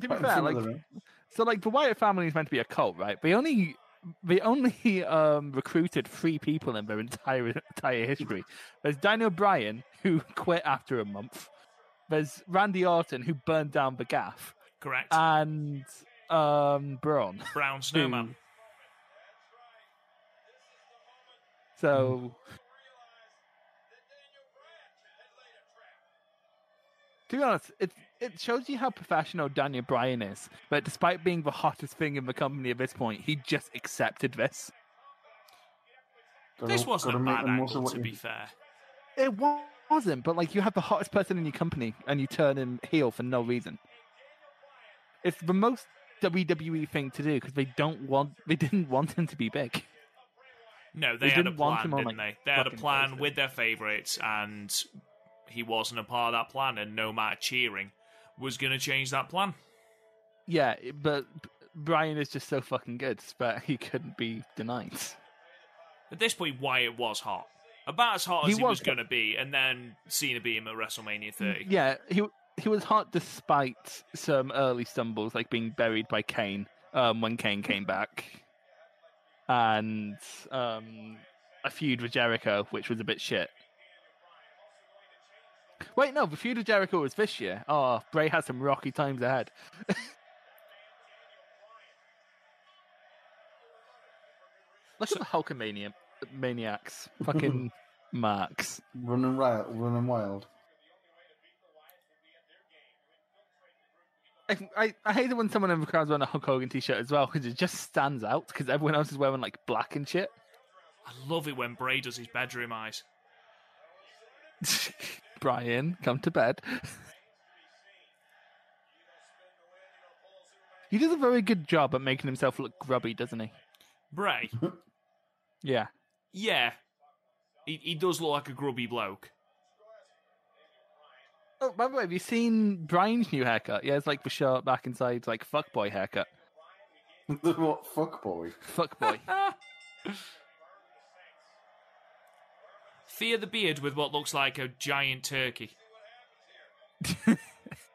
To be
Right
fair, like
of the room?
So, like, the Wyatt family is meant to be a cult, right? They only they only um, recruited three people in their entire entire history. There's Daniel Bryan, who quit after a month. There's Randy Orton, who burned down the gaff,
Correct.
and um, Braun.
Brown snowman.
So, to be honest, it it shows you how professional Daniel Bryan is. But despite being the hottest thing in the company at this point, he just accepted this.
Gotta-
This wasn't a
gotta
bad
the of
angle, to be fair.
It wasn't, but like you have the hottest person in your company and you turn him heel for no reason. It's the most WWE thing to do because they don't want, they didn't want him to be big.
No, they,
They
had a
didn't want
plan,
on,
didn't
like,
they? They had a plan with their favourites, and he wasn't a part of that plan, and no matter cheering was going to change that plan.
Yeah, but Bryan is just so fucking good that he couldn't be denied.
At this point, Wyatt was hot. About as hot as
He
he, was,
was-
going to be, and then Cena beat him at WrestleMania 30.
Yeah, he he was hot despite some early stumbles, like being buried by Kane um, when Kane came back, and um, a feud with Jericho, which was a bit shit. Wait, no, the feud with Jericho was this year. Oh, Bray has some rocky times ahead. Look at the Hulkamania maniacs, fucking marks.
Running wild, running wild.
I, I, I hate it when someone in the crowd's wearing a Hulk Hogan t-shirt as well because it just stands out because everyone else is wearing like black and shit.
I love it when Bray does his bedroom eyes.
Bryan, come to bed. he does a very good job at making himself look grubby, doesn't he?
Bray,
Yeah.
yeah, he, he does look like a grubby bloke.
Oh, by the way, have you seen Bryan's new haircut? Yeah, it's like the short back inside, like fuckboy haircut.
what fuck boy?
Fuckboy.
Fear the beard with what looks like a giant turkey.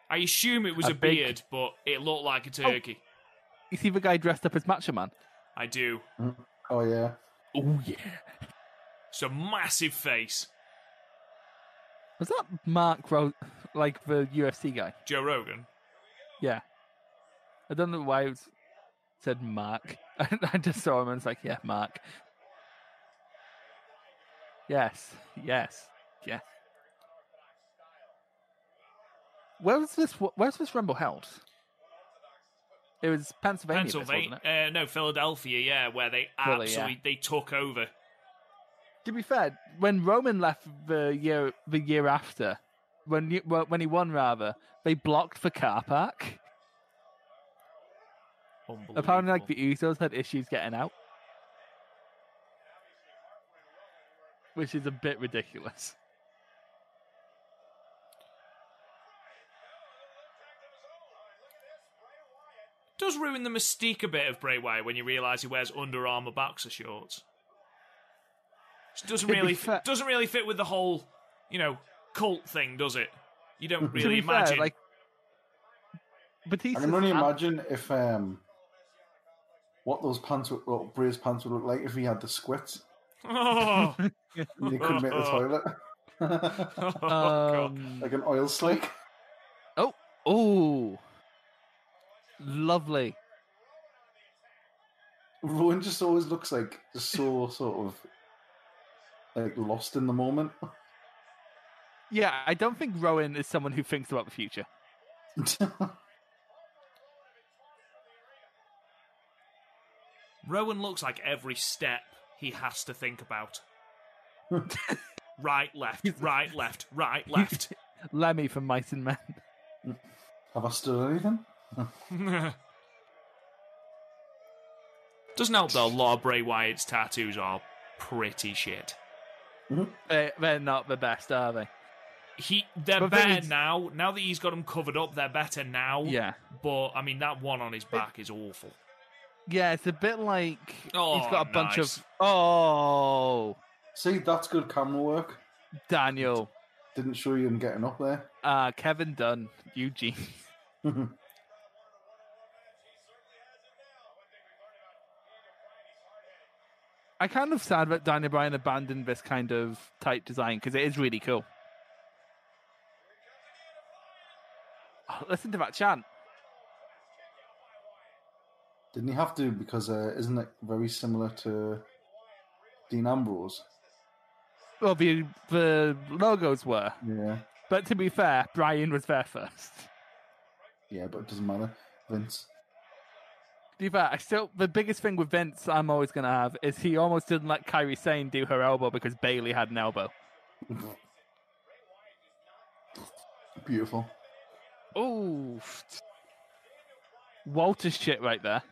I assume it was
A
a,
big-
beard, but it looked like a oh. turkey.
you see the guy dressed up as Macho Man?
I do. Mm.
Oh yeah.
Oh yeah.
It's a massive face.
Was that Mark Ro- like the UFC guy?
Joe Rogan.
Yeah. I don't know why it was, said Mark. I just saw him and was like, yeah, Mark. Yes, yes, yes. Where was this? Where's this Rumble held? It was Pennsylvania.
Pennsylvania.
wasn't it?
Uh, no, Philadelphia, yeah, where they
Philly,
absolutely
yeah.
they took over.
To be fair, when Roman left the year the year after, when you, when he won rather, they blocked the car park. Apparently, like the Usos had issues getting out, which is a bit ridiculous.
does ruin the mystique a bit of Bray Wyatt when you realise he wears Under Armour boxer shorts. It doesn't
To be
really
fair-
doesn't really fit with the whole, you know, cult thing, does it? You don't
to
really
be fair,
imagine.
like
I
Batista's
can only
ab-
imagine if um, what those pants, would, what Bray's pants would look like if he had the squits.
oh,
and he couldn't make the toilet,
oh,
Um,
like an oil slick.
oh, oh, lovely.
Rowan just always looks like just so sort of like lost in the moment.
Yeah, I don't think Rowan is someone who thinks about the future.
Rowan looks like every step he has to think about. right, left, right, left, right, left.
Lemmy from Mice and Men.
Have I stood anything?
Doesn't help though. A lot of Bray Wyatt's tattoos are pretty shit.
They, they're not the best, are they?
He, they're
But
better
is-
now. Now that he's got them covered up, they're better now.
Yeah.
But I mean, that one on his back is awful.
Yeah, it's a bit like
Oh,
he's got a bunch of. Oh,
See, that's good camera work.
Daniel.
Didn't show you him getting up there.
Uh, Kevin Dunn, Eugene. I kind of sad that Daniel Bryan abandoned this kind of tight design because it is really cool. Oh, listen to that chant.
Didn't he have to? Because uh, isn't it very similar to Dean Ambrose?
Well, the the logos were,
Yeah,
but to be fair, Bryan was there first.
yeah, but it doesn't matter. Vince.
To be fair, I still the biggest thing with Vince I'm always gonna have is he almost didn't let Kairi Sane do her elbow because Bayley had an elbow.
Beautiful.
Oh, Walter's shit right there.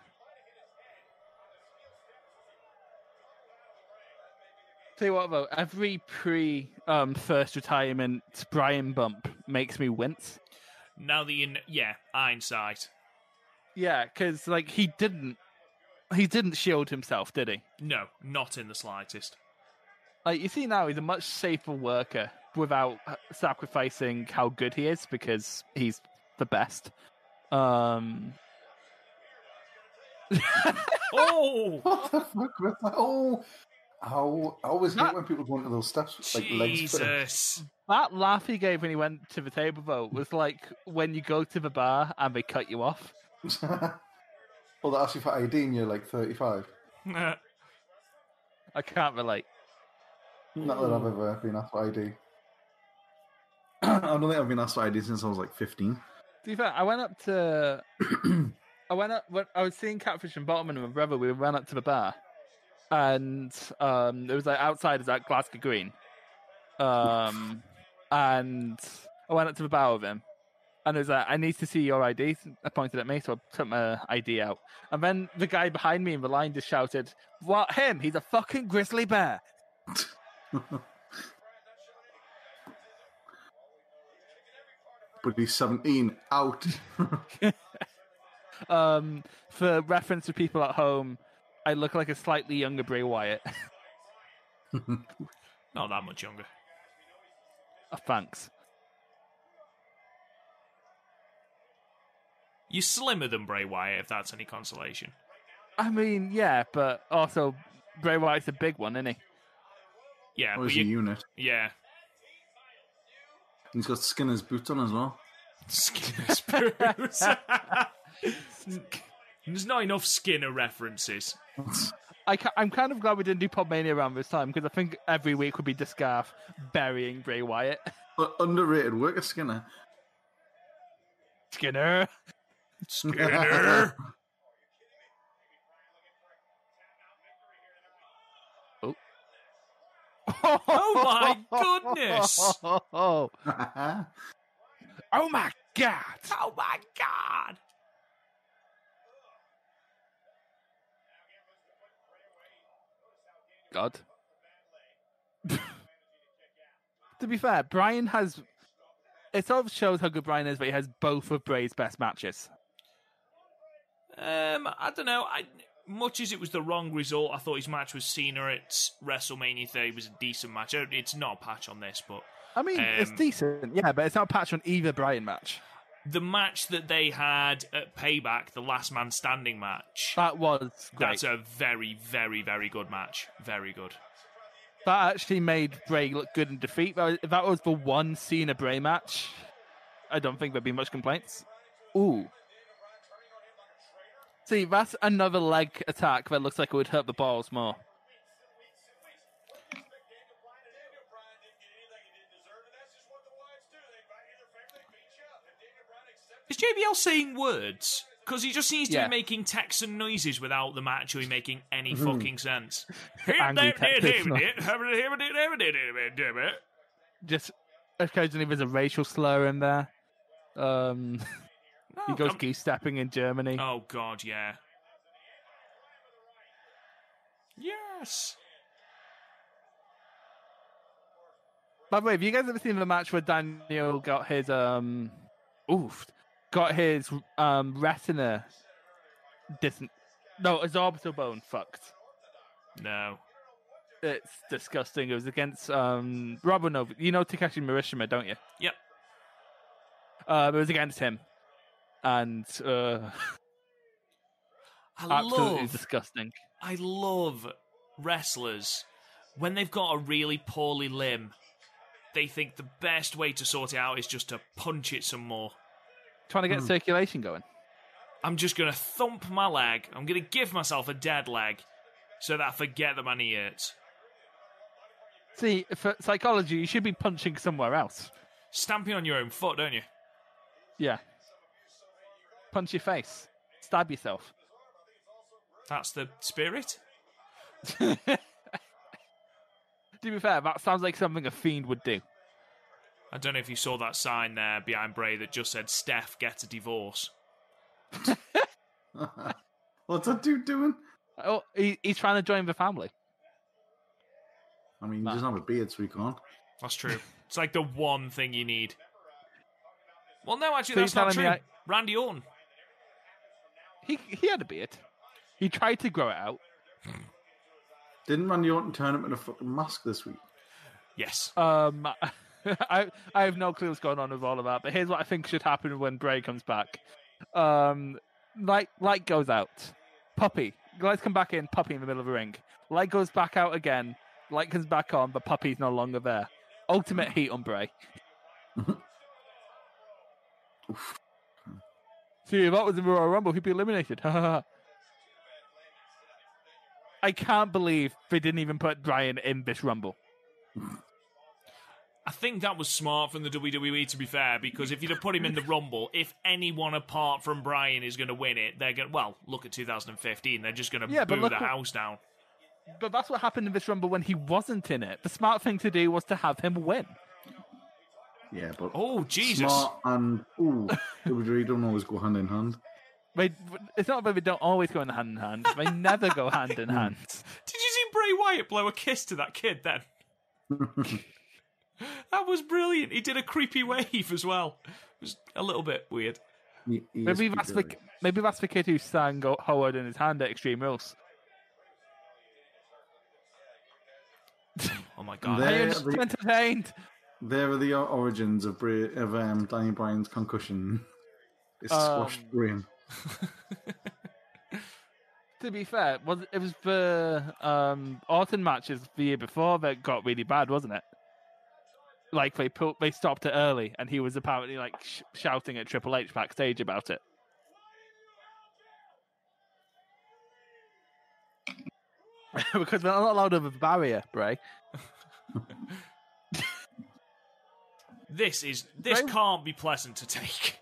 Tell you what though, every pre um first retirement Bryan bump makes me wince.
Now that you, kn- yeah, hindsight.
Yeah, because like he didn't, he didn't shield himself, did he?
No, not in the slightest.
Like you see now, he's a much safer worker without uh, sacrificing how good he is because he's the best. Um,
Oh,
What the fuck was that? Oh, how I always hate
That-
when people go into those steps like legs. first.
Jesus.
that laugh he gave when he went to the table vote was like when you go to the bar and they cut you off.
Well, they ask you for ID and you're like 35.
I can't relate.
Not that I've ever been asked for ID. I don't think I've been asked for ID since I was like 15.
To be fair, I went up to. I went up when I was seeing Catfish and Bottom and my brother. We went up to the bar, and um, it was like outside is at Glasgow Green, um, and I went up to the bar with him, and it was like, "I need to see your ID." I pointed at me, so I took my ID out, and then the guy behind me in the line just shouted, "What him? He's a fucking grizzly bear!"
But he's 17 out.
Um, for reference to people at home, I look like a slightly younger Bray Wyatt.
Not that much younger.
Oh, thanks.
You're slimmer than Bray Wyatt, if that's any consolation.
I mean, yeah, but also Bray Wyatt's a big one, isn't he?
Yeah,
Or
but
is he a unit?
yeah.
He's got Skinner's boots on as well.
Skinner's boots. There's not enough Skinner references.
I ca- I'm kind of glad we didn't do Podmania around this time because I think every week would be Discarf burying Bray Wyatt.
But underrated worker Skinner.
Skinner.
Skinner.
Oh
my goodness.
oh my god!
oh my god!
God. to be fair, Bryan has. It sort of shows how good Bryan is, but he has both of Bray's best matches.
Um, I don't know. I much as it was the wrong result, I thought his match with Cena at WrestleMania 30 was a decent match. It's not a patch on this, but
I mean, it's
Um,
decent, yeah, but it's not a patch on either Bryan match.
the match that they had at Payback, the Last Man Standing match,
That was great.
that's a very, very, very good match. Very good.
That actually made Bray look good in defeat. If that was the one Cena Bray match, I don't think there'd be much complaints. Ooh. See, that's another leg attack that looks like it would hurt the balls more.
Is JBL saying words? Because he just seems to
Yeah.
be making Texan noises without them actually making any
Mm-hmm.
fucking sense.
Just occasionally there's a racial slur in there. Um, he goes
I'm-
geese stepping in Germany.
Oh god, yeah. Yes.
By the way, have you guys ever seen the match where Daniel got his um, oof, got his um retina dis no, his orbital bone fucked.
No.
It's disgusting. It was against um Robinov. You know Takeshi Morishima, don't you?
Yep.
Uh, it was against him, and uh,
I
absolutely
love
disgusting.
I love wrestlers when they've got a really poorly limb. They think the best way to sort it out is just to punch it some more.
Trying to get circulation going.
I'm just gonna thump my leg. I'm gonna give myself a dead leg so that I forget that my knee hurts.
See, for psychology, you should be punching somewhere else.
Stamping on your own foot, don't you?
Yeah. Punch your face. Stab yourself.
That's the spirit.
To be fair, that sounds like something a fiend would do.
I don't know if you saw that sign there behind Bray that just said Steph get a divorce.
What's that dude doing?
Oh, he, he's trying to join the family.
I mean, he doesn't have a beard, so he can't.
That's true. it's like the one thing you need. Well, no, actually,
So you're
that's not true.
telling me
Randy Orton.
He he had a beard. He tried to grow it out.
Didn't Randy Orton turn up in a fucking mask this week?
Yes.
Um, I I have no clue what's going on with all of that, but here's what I think should happen when Bray comes back. Um, light light goes out, puppy. Lights come back in, puppy in the middle of the ring. Light goes back out again. Light comes back on, but puppy's no longer there. Ultimate heat on Bray. See, if that was the Royal Rumble, he'd be eliminated. I can't believe they didn't even put Bryan in this Rumble.
I think that was smart from the WWE, to be fair, because if you'd have put him in the Rumble, if anyone apart from Bryan is going to win it, they're going to, well, look at 2015, they're just going to
Yeah,
boo the
what-
house down.
But that's what happened in this Rumble when he wasn't in it. The smart thing to do was to have him win.
Yeah, but
Oh, Jesus.
smart and ooh, WWE don't always go hand in hand.
They, it's not that they don't always go in hand in hand. They never go hand in hand.
Did you see Bray Wyatt blow a kiss to that kid then? that was brilliant. He did a creepy wave as well. It was a little bit weird.
He- he
Maybe that's the maybe that's the kid who sang Ho- Howard in his hand at Extreme Rules.
Oh my god.
There-
I am just entertained.
There are the origins of, Bray, of um, Danny Bryan's concussion. It's squashed
Um,
brain.
To be fair, was it was the um, Orton matches the year before that got really bad, wasn't it? Like they put, they stopped it early, and he was apparently like sh- shouting at Triple H backstage about it. because they're not allowed over the barrier, Bray.
This is this
Bray-
can't be pleasant to take.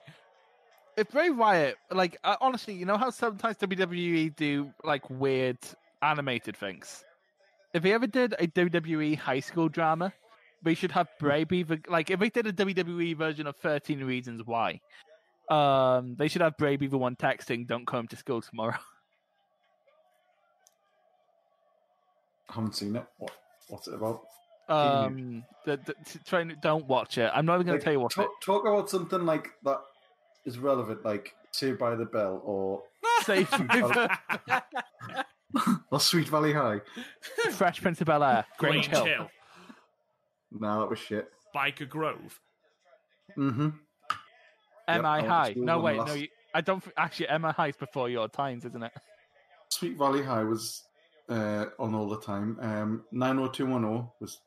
if Bray Wyatt, like uh, honestly, you know how sometimes WWE do like weird animated things. If he ever did a WWE high school drama, we should have Bray be the like. If they did a WWE version of Thirteen Reasons Why, um, they should have Bray be the one texting, "Don't come to school tomorrow."
haven't seen it. What, what's it about?
Um, the, the, t- trying, don't watch it. I'm not even going
Like,
to tell you what.
talk, talk about something like that is relevant, like Saved by the Bell or
it, Safe
or Sweet Valley High.
Fresh Prince of Bel Air, Grange, Hill.
Nah, that was shit.
Byker Grove.
Mm-hmm.
Am I
I
high? No,
on
wait,
last-
no. You, I don't. Actually, Am I high is before your times, isn't it?
Sweet Valley High was uh, on all the time. Um, 90210 was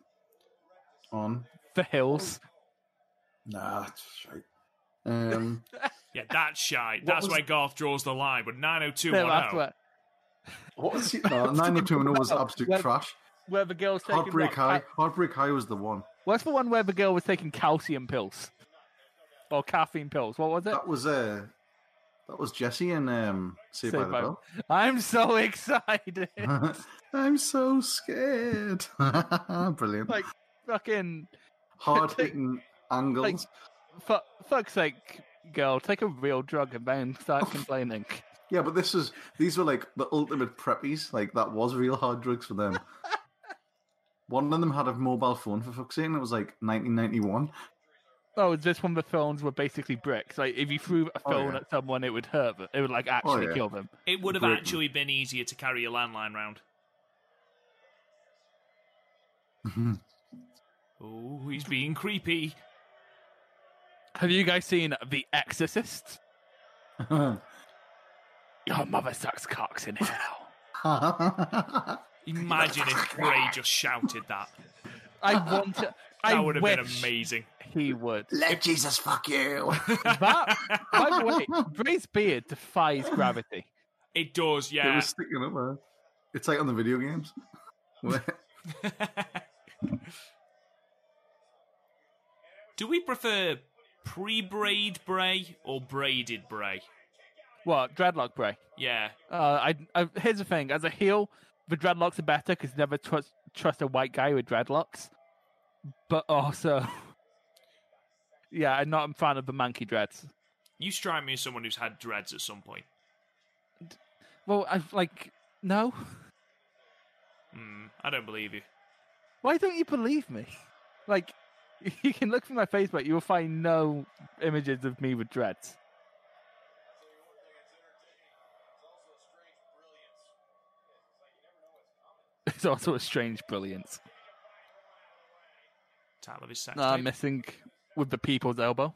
on.
The Hills.
Nah, that's right. Um,
Yeah, that's shy. That's
was-
where Garth draws the line. But
Yeah,
90210.
that's
what was it? No, 90210 was absolute
Where-
trash.
where the girl's taking.
Heartbreak
what,
High. Heartbreak High was the one.
What's the one where the girl was taking calcium pills or caffeine pills? What was it?
That was uh, that was Jesse and um, Saved by
Saved
the Bell.
I'm so excited.
I'm so scared. Brilliant.
like fucking
Hard hitting angles.
like- for fuck's sake, girl, take a real drug and then start complaining.
yeah, but this was these were like the ultimate preppies. Like that was real hard drugs for them. One of them had a mobile phone for fuck's sake, and it was like 1991.
Oh, is this when the phones were basically bricks? Like if you threw a
Oh,
phone
yeah.
at someone, it would hurt them. It would like oh, actually
yeah.
kill them.
It would have
Great.
actually been easier to carry a landline round. Oh, he's being creepy.
Have you guys seen The Exorcist? Your mother sucks cocks in hell.
Imagine if Bray just shouted that.
I want to. I
That would have been amazing.
He would.
Let Jesus fuck you.
That, by the way, Bray's beard defies gravity.
It does, yeah.
It
yeah.
was sticking up there. It's like on the video games.
Do we prefer pre-braid Bray or braided Bray?
What dreadlock Bray?
Yeah.
Uh, I, I here's the thing: as a heel, the dreadlocks are better because never trust trust a white guy with dreadlocks. But also, yeah, I'm not a fan of the manky dreads.
You strike me as someone who's had dreads at some point.
Well, I like no.
Hmm, I don't believe you.
Why don't you believe me? Like, you can look through my Facebook, you will find no images of me with dreads. It's also a strange brilliance.
Title of his sex
Uh,
tape.
missing with the people's elbow.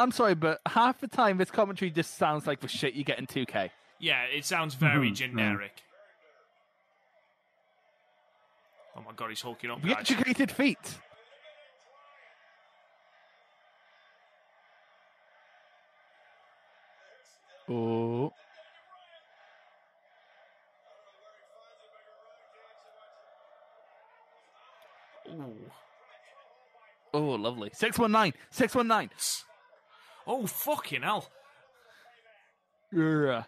I'm sorry, but half the time this commentary just sounds like the shit you get in 2K.
Yeah, it sounds very
Mhm, yeah.
generic. Oh my god, he's hulking up,
The
guys.
educated feet. Oh.
Ooh.
Oh, lovely. 619. 619.
Oh, fucking hell.
Yeah.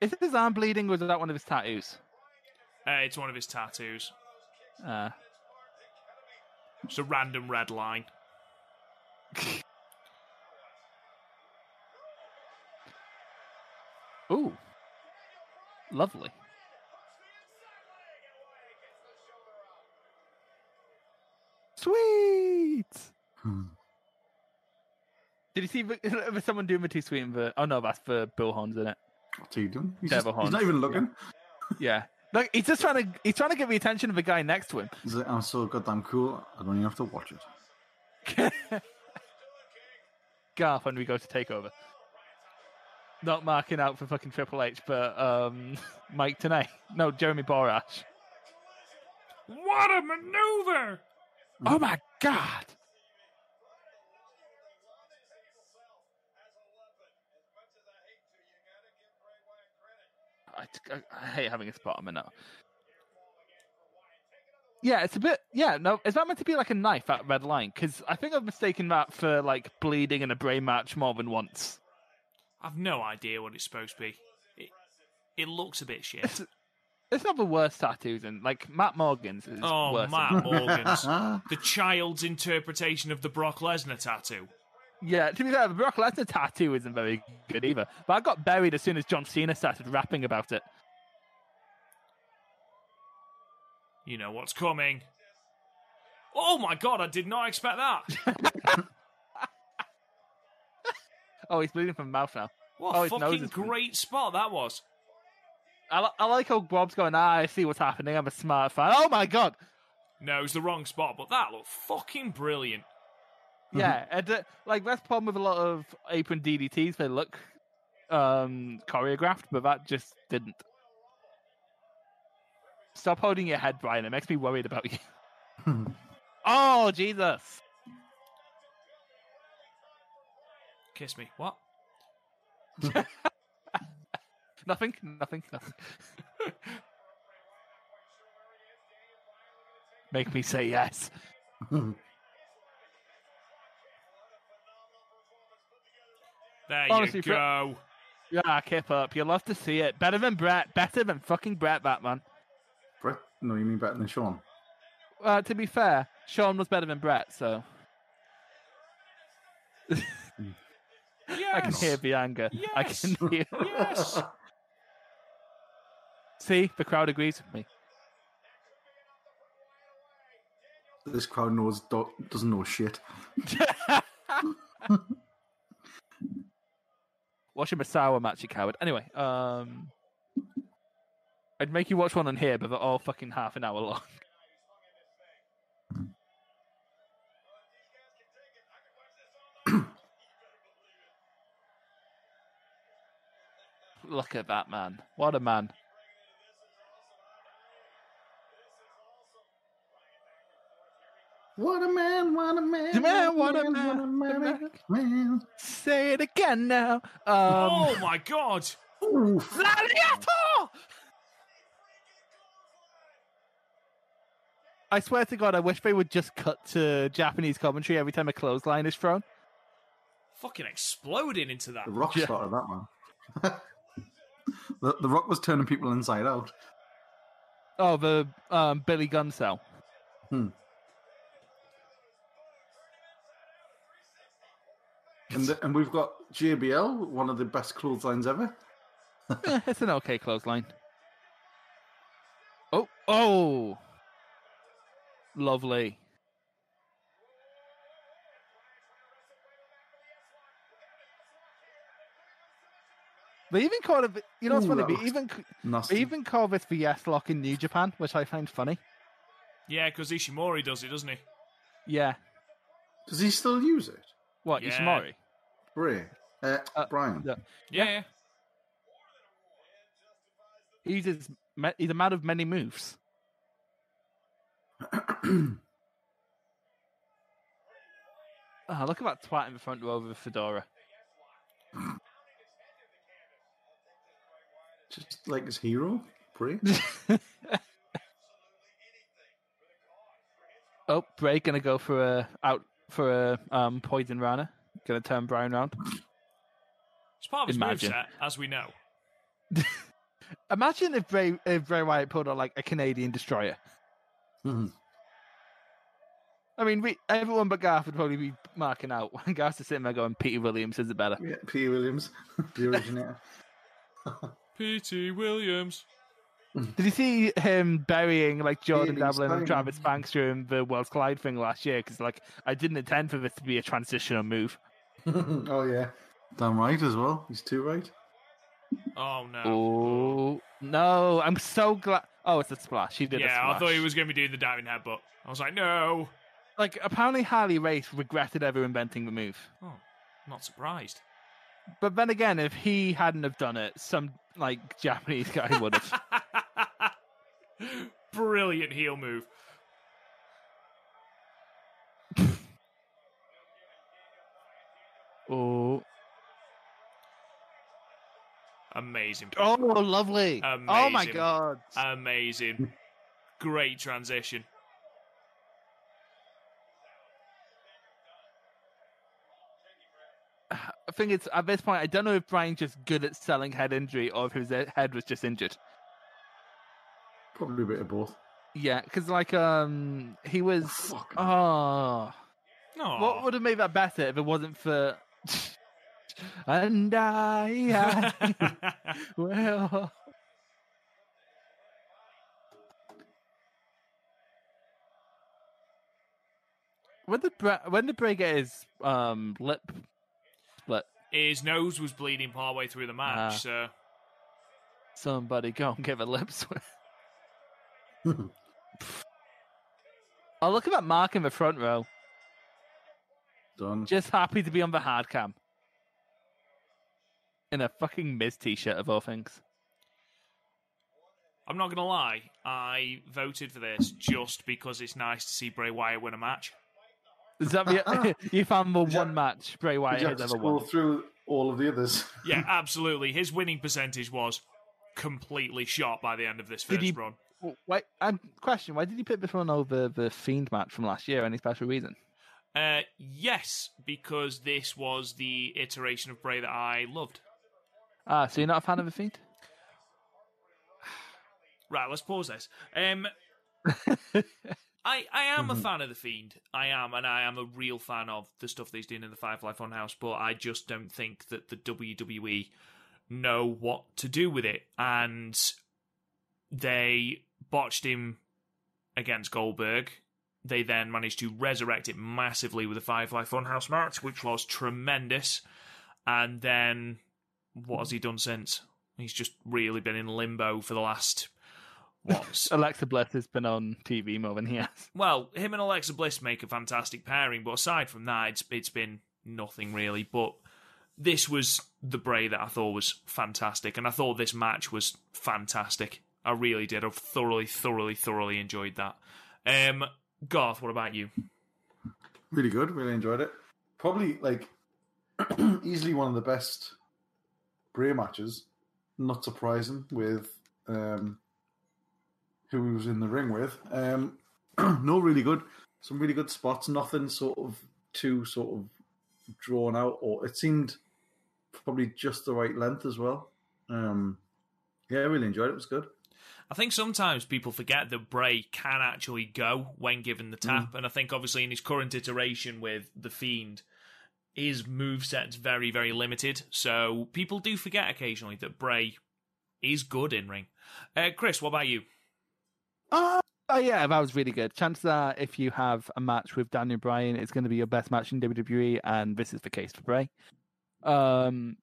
Is his arm bleeding or is that one of his tattoos?
Uh, it's one of his tattoos.
Uh,
Just a random red line.
ooh. Lovely. Sweet. Did you see the- someone doing the two sweet and the? Oh no, that's for Bullhorns, isn't it?
What's he doing? He's,
Devil
just, he's not even looking.
Yeah. Look, he's just trying to he's trying to get the attention of the guy next to him.
Like, I'm so goddamn cool. I don't even have to watch it.
Garth when we go to take over. Not marking out for fucking Triple H, but um, Mike Tenay. No, Jeremy Borash.
What a maneuver!
Oh my god! I, I, I hate having a spot on my nose. Yeah, it's a bit. Yeah, no, is that meant to be like a knife, at red line? Because I think I've mistaken that for like bleeding in a brain match more than once.
I've no idea what it's supposed to be. It, it looks a bit shit.
It's, it's not the worst tattoos, and like Matt Morgan's is
Oh,
worse. than
Matt
that.
Morgan's. the child's interpretation of the Brock Lesnar tattoo.
Yeah, to be fair, the Brock Lesnar tattoo isn't very good either. But I got buried as soon as John Cena started rapping about it.
You know what's coming. Oh my god, I did not expect that.
Oh, he's bleeding from the mouth now.
What
Oh,
a fucking great spot that was.
I, li- I like how Bob's going, ah, I see what's happening. I'm a smart fan. Oh my god.
No, it's the wrong spot, but that looked fucking brilliant.
Yeah, and uh, like that's the problem with a lot of apron DDTs. They look um choreographed, but that just didn't. Stop holding your head, Bryan. It makes me worried about you. oh Jesus!
Kiss me. What?
Nothing. Nothing. Nothing. Make me say yes.
There
Honestly,
you
for-
go.
Yeah, keep up. You love to see it. Better than Bret. Better than fucking Bret, Batman.
Bret? No, you mean better than Shawn?
Uh, to be fair, Shawn was better than Bret, so
Yes.
I can hear the anger. I can
Yes.
hear.
Yes.
See, the crowd agrees with me.
This crowd knows do- doesn't know shit.
Watch a sour match, you coward. Anyway, um, I'd make you watch one on here, but they're all fucking half an hour long. Look at that man. What a man.
What a man! What a man!
Man, what a man,
What a man!
man.
man.
Say it again now. Um,
oh my god.
Oof.
Gladiator! I swear to God, I wish they would just cut to Japanese commentary every time a clothesline is thrown.
Fucking exploding into that.
The Rock
Yeah.
started that one. the, the Rock was turning people inside out.
Oh, the um, Billy Gunn cell.
And, the, and we've got JBL, one of the best clotheslines ever.
Eh, it's an okay clothesline. Oh, oh! lovely. They even called it. You know what's
Ooh,
funny?
that
They even
Nasty.
they even call this the S lock in New Japan, which I find funny.
Yeah, because Ishimori does it, doesn't he?
Yeah.
Does he still use it?
What
Yeah.
Ishimori?
Bray. Uh,
Uh,
Bryan.
yeah.
Yeah. yeah.
He uses. He's a man of many moves. Oh, look at that twat in the front row with a fedora.
Just like his hero, Bray.
Oh, Bray gonna go for a out for a um poison rana. Gonna turn Bryan round.
It's part of his
Imagine.
moveset, as we know.
Imagine if Bray if Bray Wyatt pulled on like a Canadian destroyer.
Mhm.
I mean, we, everyone but Garth would probably be marking out. Garth's just sitting there going, "Petey Williams is it better."
yeah, P. Williams, the originator.
Petey Williams.
Did you see him burying like Jordan
Haley
Devlin and Travis Banks during the World's Collide thing last year? Because like I didn't intend for this to be a transitional move.
oh yeah, damn right as well. He's too right.
Oh, no.
Oh no! I'm so glad. Oh, it's a splash. He did. a
yeah, I thought he was going to be doing the diving headbutt. I was like, no.
Like apparently Harley Race regretted ever inventing the move.
Oh, not surprised.
But then again, if he hadn't have done it, some like Japanese guy would have.
Brilliant heel move.
Oh,
Amazing.
oh, lovely! Oh my god!
Amazing. Great transition.
I think it's at this point. I don't know if Bryan's just good at selling head injury or if his head was just injured.
Probably a bit of both.
Yeah, because like um, he was.
Fuck.
Oh,
Oh,
what would have made that better if it wasn't for? And I, I well. When the Bra- when the Bray get his um lip split?
His nose was bleeding partway through the match,
Ah.
so
Somebody go and give a lip split. Oh, look at that mark in the front row.
Done.
Just happy to be on the hard cam. In a fucking Miz t-shirt of all things.
I'm not gonna lie. I voted for this just because it's nice to see Bray Wyatt win a match.
Is that the, you found the one match Bray
Did
Wyatt
you have
has
to
ever won?
through all of the others?
Yeah, absolutely. His winning percentage was completely shot by the end of this
Did
first
he-
run.
Wait, um, question: Why did you pick this one over the Fiend match from last year? Any special reason?
Uh, yes, because this was the iteration of Bray that I loved.
Ah, so you're not a fan of the Fiend?
Right, let's pause this. Um, I I am a fan of the Fiend. I am, and I am a real fan of the stuff that he's doing in the Firefly Funhouse. But I just don't think that the WWE know what to do with it, and they botched him against Goldberg. They then managed to resurrect it massively with a the Firefly Funhouse match, which was tremendous. And then what has he done since? He's just really been in limbo for the last what
Alexa Bliss has been on TV more than he has.
well, him and Alexa Bliss make a fantastic pairing, but aside from that, it's it's been nothing really. But this was the Bray that I thought was fantastic, and I thought this match was fantastic. I really did. I thoroughly, thoroughly, thoroughly enjoyed that. Um, Garth, what about you?
Really good. Really enjoyed it. Probably like easily one of the best Bray matches. Not surprising with um, who he was in the ring with. Um, no, really good. Some really good spots. Nothing sort of too sort of drawn out, or it seemed probably just the right length as well. Um, yeah, I really enjoyed it. It was good.
I think sometimes people forget that Bray can actually go when given the tap, and I think obviously in his current iteration with the Fiend, his moveset's very, very limited. So people do forget occasionally that Bray is good in ring. Uh, Chris, what about you?
Uh, Oh yeah, that was really good. Chances are, if you have a match with Daniel Bryan, it's going to be your best match in WWE, and this is the case for Bray. Um,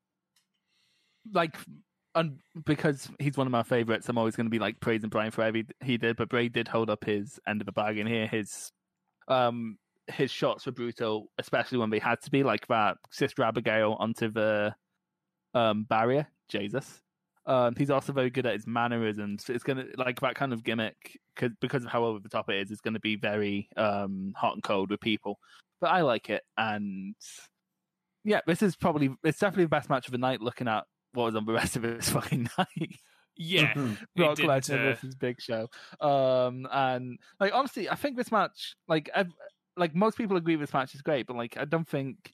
like, and because he's one of my favorites, I'm always going to be like praising Bryan for everything he did. But Bray did hold up his end of the bargain here. His, um, his shots were brutal, especially when they had to be like that. Sister Abigail onto the um barrier. Jesus. Um, he's also very good at his mannerisms. It's gonna like that kind of gimmick cause, because of how over the top it is. It's going to be very um, hot and cold with people, but I like it. And yeah, this is probably it's definitely the best match of the night. Looking at was on the rest of this fucking night.
Yeah,
Mhm.
didn't,
Lesnar
uh,
versus Big Show. Um, and like honestly, I think this match, like, ev- like most people agree this match is great, but like, I don't think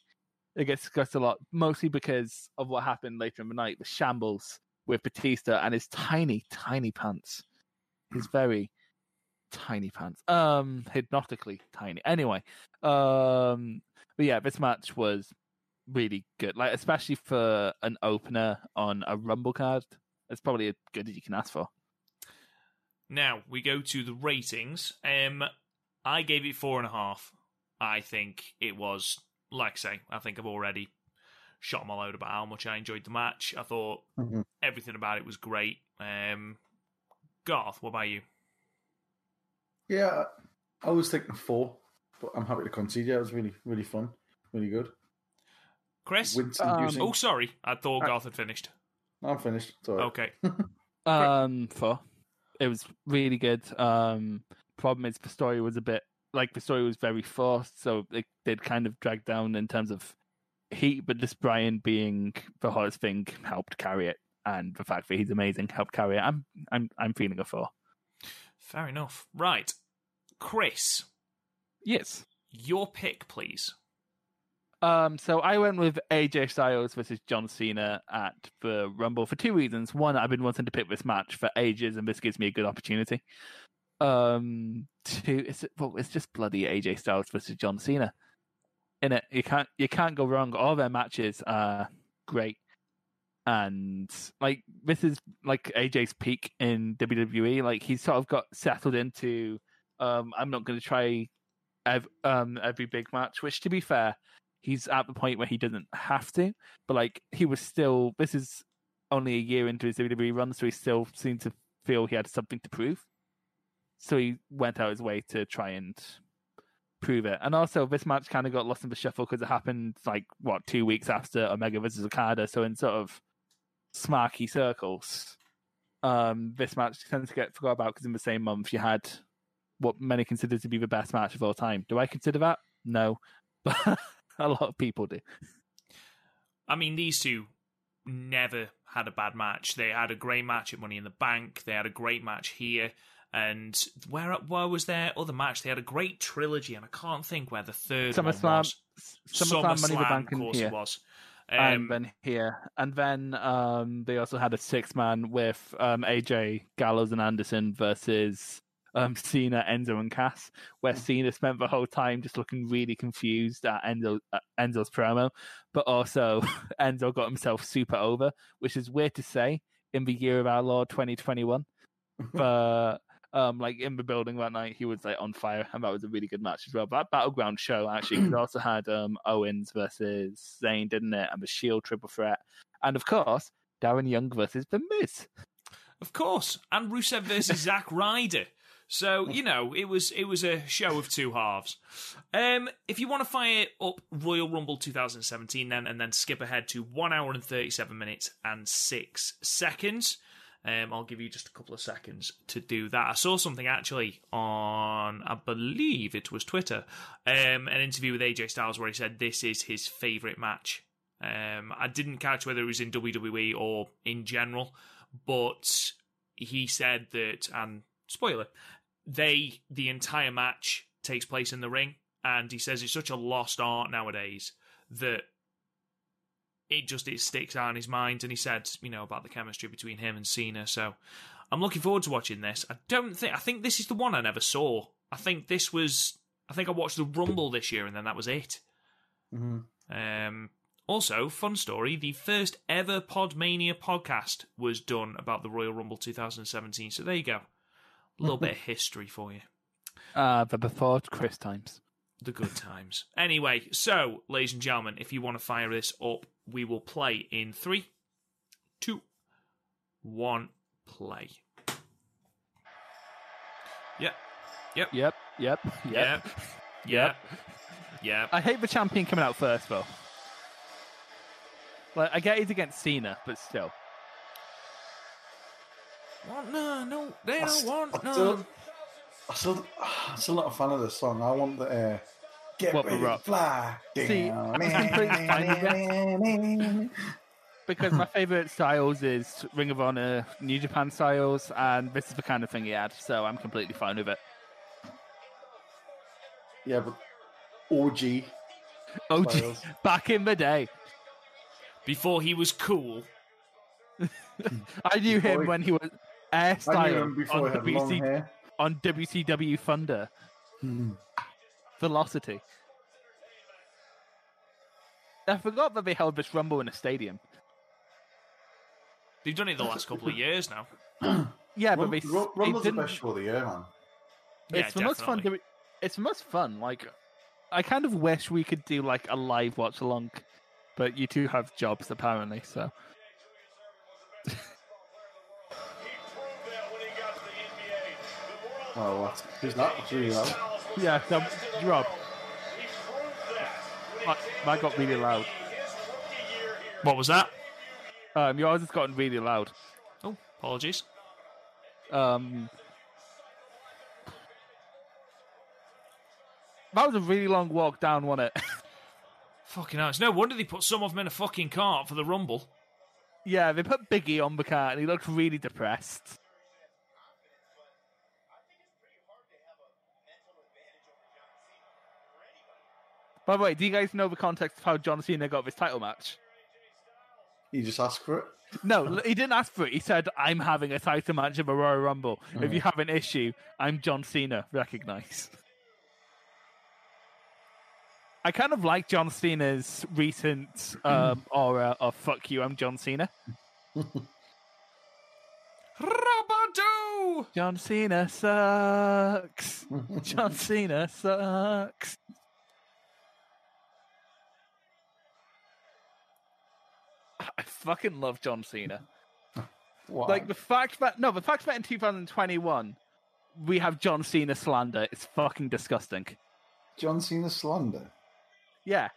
it gets discussed a lot, mostly because of what happened later in the night, the shambles with Batista and his tiny, tiny pants. His very tiny pants. Um, hypnotically tiny. Anyway, um, but yeah, this match was really good. Like, especially for an opener on a Rumble card, it's probably as good as you can ask for.
Now we go to the ratings. Um, I gave it four and a half. I think it was, like I say, I think I've already shot my load about how much I enjoyed the match. I thought
Mhm.
everything about it was great. Um, Garth, what about you?
Yeah, I was thinking four, but I'm happy to concede. Yeah, it was really, really fun, really good.
Chris?
Um.
Oh, sorry. I thought
Uh,
Garth had finished.
I'm finished. Sorry.
Okay.
Um, for it was really good. Um, problem is the story was a bit like the story was very forced, so it did kind of drag down in terms of heat. But this Bryan being the hottest thing helped carry it, and the fact that he's amazing helped carry it. I'm I'm I'm feeling a four.
Fair enough. Right. Chris,
Yes.
your pick, please.
Um, so I went with AJ Styles versus John Cena at the Rumble for two reasons. One, I've been wanting to pick this match for ages, and this gives me a good opportunity. Um, two, it's well, it's just bloody AJ Styles versus John Cena. In it, you can't you can't go wrong. All their matches are great, and like this is like AJ's peak in WWE. Like he's sort of got settled into. Um, I'm not going to try ev- um every big match, which to be fair he's at the point where he doesn't have to, but like he was still. This is only a year into his WWE run, so he still seemed to feel he had something to prove. So he went out his way to try and prove it. And also, this match kind of got lost in the shuffle because it happened like what two weeks after Omega versus Okada. So in sort of smarky circles, um, this match tends to get forgot about because in the same month you had what many consider to be the best match of all time. Do I consider that? No, but a lot of people do.
I mean, these two never had a bad match. They had a great match at Money in the Bank. They had a great match here. And where where was their other match? They had a great trilogy, and I can't think where the third one
SummerSlam,
was.
SummerSlam, Money in the Bank,
of course
here,
it was.
and
Um,
then here, and then um, they also had a six man with um, AJ Gallows and Anderson versus um, Cena, Enzo, and Cass, where Cena spent the whole time just looking really confused at Enzo at Enzo's promo, but also Enzo got himself super over, which is weird to say in the year of our Lord 2021, but. Um, like in the building that night, he was like on fire, and that was a really good match as well. But that battleground show actually also had um, Owens versus Zayn, didn't it? And the Shield triple threat, and of course Darren Young versus The Miz.
Of course, and Rusev versus Zack Ryder. So you know it was it was a show of two halves. Um, if you want to fire up Royal Rumble 2017, then and then skip ahead to one hour and 37 minutes and six seconds. Um, I'll give you just a couple of seconds to do that. I saw something actually on, I believe it was Twitter, um, an interview with AJ Styles where he said this is his favorite match. Um, I didn't catch whether it was in WWE or in general, but he said that, and spoiler, they the entire match takes place in the ring, and he says it's such a lost art nowadays that it just it sticks out in his mind. And he said, you know, about the chemistry between him and Cena. So I'm looking forward to watching this. I don't think I think this is the one I never saw. I think this was I think I watched the Rumble this year, and then that was it.
Mhm.
Um, also, fun story: the first ever PodMania podcast was done about the Royal Rumble 2017. So there you go, A little bit of history for you.
Uh, the before Chris times.
The good times. Anyway, so, ladies and gentlemen, if you want to fire this up, we will play in three, two, one, play. Yep. Yep.
Yep, yep, yep.
Yep. Yep. Yep.
I hate the champion coming out first, though. Like, I get he's against Cena, but still.
Want no, no, they
I
don't
st-
want
I
no.
still, I still, I'm still not a fan of this song. I want the uh, get
What, the
ready to
rock?
fly.
See, I'm completely fine with Because my favourite styles is Ring of Honor, New Japan styles, and this is the kind of thing he had, so I'm completely fine with it.
yeah, but OG. Styles.
back in the day.
Before he was cool.
I knew him
Before he-
when he was
I knew
hairstyle
him before
on,
he
WC,
hair.
on WCW Thunder. Hmm. Velocity. I forgot that they held this Rumble in a stadium.
They've done it the last couple of years now.
Yeah, but
Rum-
they,
Rum-
they
Rumble's the
didn't.
best show of the year, man.
Yeah,
it's the most fun.
definitely.
It's the most fun. Like, I kind of wish we could do like a live watch along, but you two have jobs apparently. So
Oh, what? Who's that? That's really loud.
yeah, so, Rob, that, that got really loud.
What was that?
Um, yours has gotten really loud.
Oh, apologies.
Um, that was a really long walk down, wasn't it?
Fucking hell. It's no wonder they put some of them in a fucking cart for the Rumble.
yeah, they put Biggie on the cart and he looked really depressed. By the way, do you guys know the context of how John Cena got this title match?
He just asked for it.
No, he didn't ask for it. He said, "I'm having a title match at the Royal Rumble. If you have an issue, I'm John Cena. Recognize." I kind of like John Cena's recent um, aura of "fuck you, I'm John Cena."
Rabadoo!
John Cena sucks. John Cena sucks. I fucking love John Cena. Like the fact that no, the fact that in 2021 we have John Cena slander is fucking disgusting.
John Cena slander.
Yeah.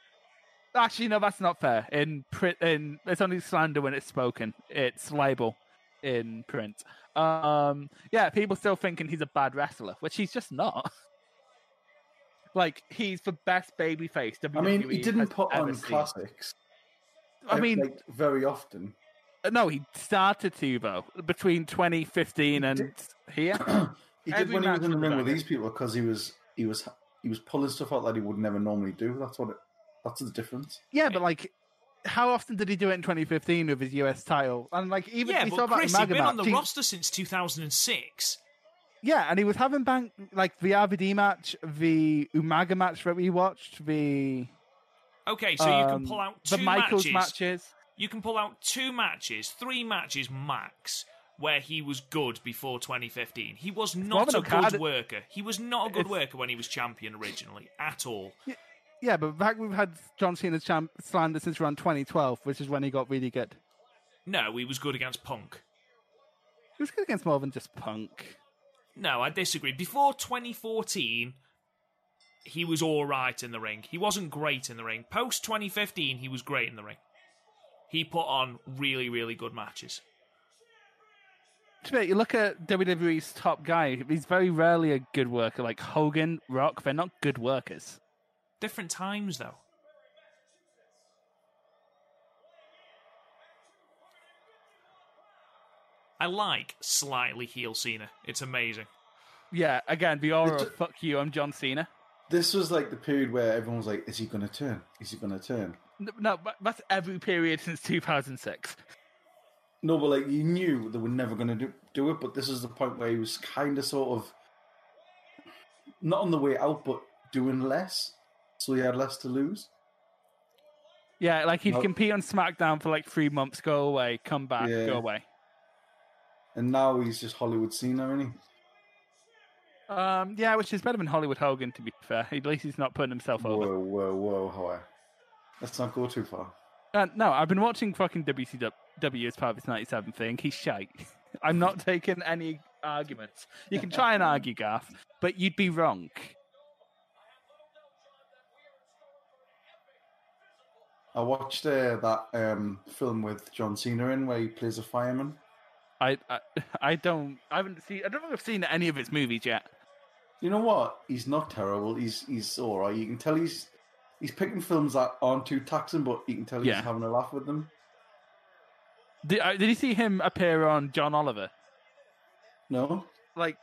Actually, no, that's not fair. In print, in it's only slander when it's spoken. It's libel in print. Um, yeah, people still thinking he's a bad wrestler, which he's just not. like he's the best babyface.
I mean, he didn't put on
seen.
Classics.
I
uh,
mean,
very often.
no, he started to though between 2015 and here.
He did
Every
when he was in the
was
ring with
banger.
these people because he was he was he was pulling stuff out that he would never normally do. That's what it. That's the difference.
Yeah, but like, how often did he do it in 2015 with his US title? And like, even
Yeah,
we saw
but
that
Chris,
in
he's been on the
he-
roster since 2006.
Yeah, and he was having bank like the RVD match, the Umaga match that we watched, the
Okay, so you can
um,
pull out
the
two
Michaels
matches.
matches.
You can pull out two matches, three matches max, where he was good before 2015. He was not a
Okada-
good worker. He was not a good
It's-
worker when he was champion originally, at all.
Yeah, but back we've had John Cena's champ slander since around 2012, which is when he got really good.
No, he was good against Punk.
He was good against more than just Punk.
No, I disagree. Before 2014, he was all right in the ring. He wasn't great in the ring. Post 2015, he was great in the ring. He put on really, really good matches.
To be You look at WWE's top guy; he's very rarely a good worker. Like Hogan, Rock, they're not good workers.
Different times, though. I like slightly heel Cena. It's amazing.
Yeah, again, the aura of "fuck you, I'm John Cena."
This was like the period where everyone was like, "Is he going to turn? Is he going to turn?"
No, that's every period since 2006.
No, but like you knew they were never going to do, do it. But this is the point where he was kind of sort of not on the way out, but doing less, so he had less to lose.
Yeah, like he'd
No.
compete on SmackDown for like three months, go away, come back,
Yeah.
go away.
And now he's just Hollywood Cena, isn't he?
Um, yeah, which is better than Hollywood Hogan, to be fair. At least he's not putting himself over.
Whoa, whoa, whoa, Hawaii. Let's not go too far.
Uh, no, I've been watching fucking WCW as part of this 97 thing. He's shite. I'm not taking any arguments. You can try and argue, Garth, but you'd be wrong.
I watched uh, that um, film with John Cena in where he plays a fireman.
I, I, I don't, I haven't seen, I don't think I've seen any of his movies yet.
You know what? He's not terrible. He's he's all right. You can tell he's he's picking films that aren't too taxing, but you can tell he's
Yeah.
having a laugh with them.
Did, uh, did you see him appear on John Oliver?
No,
Like,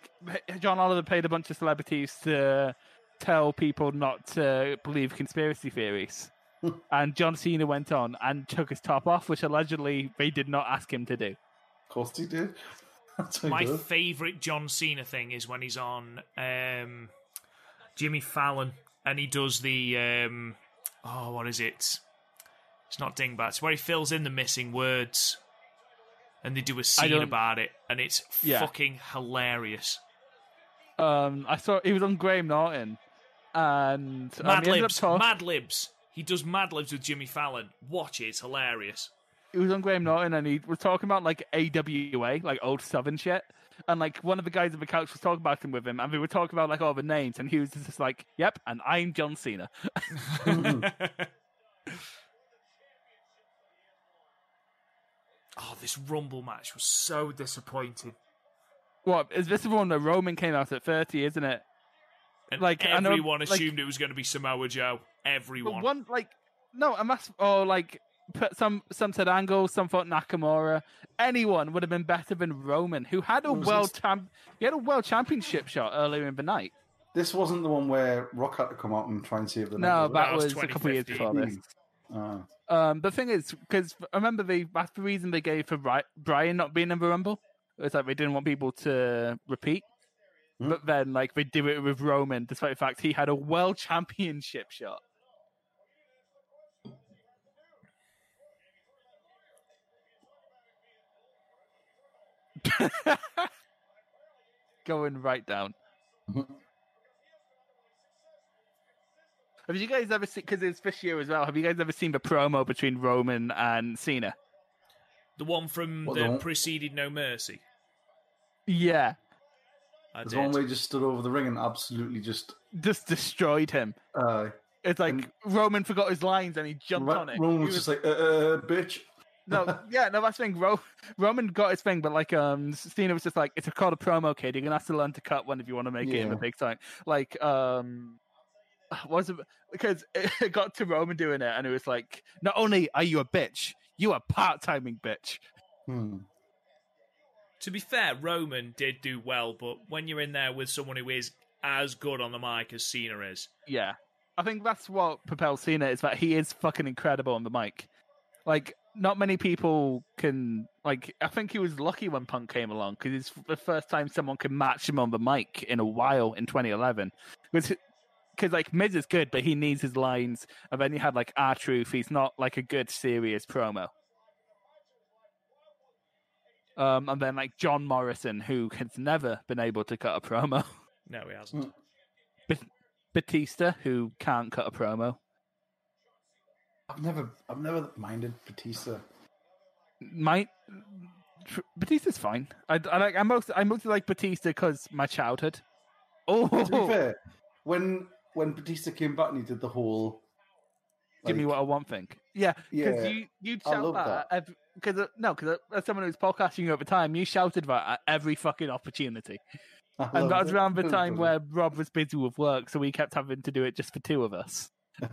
John Oliver paid a bunch of celebrities to tell people not to believe conspiracy theories. and John Cena went on and took his top off, which allegedly they did not ask him to do.
of course he did. That's how he
My
does.
favourite John Cena thing is when he's on um, Jimmy Fallon and he does the um, oh, what is it? It's not dingbats. Where he fills in the missing words, and they do a scene about it, and it's
Yeah.
fucking hilarious.
Um, I saw he was on Graham Norton, and um,
Mad libs,
talk-
Mad libs. He does Mad libs with Jimmy Fallon. Watch it; it's hilarious.
He was on Graham Norton, and he was talking about like AWA, like old Southern shit. And like one of the guys on the couch was talking about him with him, and we were talking about like all the names, and he was just like, "Yep," and I'm John Cena.
oh, this Rumble match was so disappointing.
What is this the one that Roman came out at thirty, isn't it?
And
Like, I know,
everyone
like-
assumed it was going to be Samoa Joe. Everyone.
One like no, and that's or like put some some said Angle, some thought Nakamura. Anyone would have been better than Roman, who had a world
this?
champ. He had a world championship shot earlier in the night.
This wasn't the one where Rock had to come out and try and save the night.
No,
was
that
That was
was a couple of years before this.
Ah.
Um, the thing is, because remember the that's the reason they gave for Bri- Bryan not being in the Rumble. It's like they didn't want people to repeat.
Hmm.
But then, like they do it with Roman, despite the fact he had a world championship shot. Going right down. Have you guys ever seen? Because it's this year as well. Have you guys ever seen the promo between Roman and Cena?
the one from
What,
the
the one-
preceded No Mercy.
Yeah,
I
There's one where he just stood over the ring and absolutely just.
just destroyed him.
Uh,
It's like
And-
Roman forgot his lines and he jumped
Ra-
on it.
Roman
He
was just like, uh, uh, bitch.
No, yeah, no, that's the thing. Ro- Roman got his thing, but like, um, Cena was just like, "It's a called a promo, kid. You're gonna have to learn to cut one if you want to make it in the big time." Like, um, was it because it got to Roman doing it, and it was like, "Not only are you a bitch, you are part timing bitch."
Hmm.
To be fair, Roman did do well, but when you're in there with someone who is as good on the mic as Cena is,
Yeah, I think that's what propels Cena is that he is fucking incredible on the mic. Like, not many people can. Like, I think he was lucky when Punk came along because it's the first time someone can match him on the mic in a while in 2011. Because like Miz is good, but he needs his lines. And then you had like R Truth. He's not like a good serious promo. Um, and then like John Morrison, who has never been able to cut a promo.
no, he hasn't.
Batista, who can't cut a promo.
I've never, I've never minded Batista.
my tr- Batista's fine. I, I like. I most. I mostly like Batista because my childhood. Oh,
To be oh! fair, when when Batista came back and he did the whole,
give me what I want thing. Yeah, because
Yeah,
you you shout that because uh, no, because uh, as someone who's podcasting you at time, you shouted that at every fucking opportunity, and that was
it.
around the time where. Rob was busy with work, so we kept having to do it just for two of us.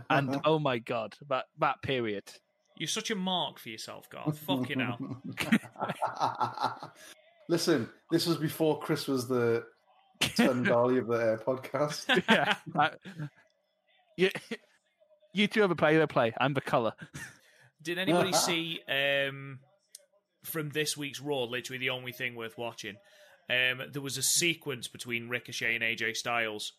And oh my god, that that period.
You're such a mark for yourself, Garth. Fucking hell.
Listen, this was before Chris was the Sven Dolly of the uh, podcast.
yeah, I, you, you two have a play. They play. I'm the color.
Did anybody see um, from this week's Raw, literally the only thing worth watching? Um, there was a sequence between Ricochet and AJ Styles,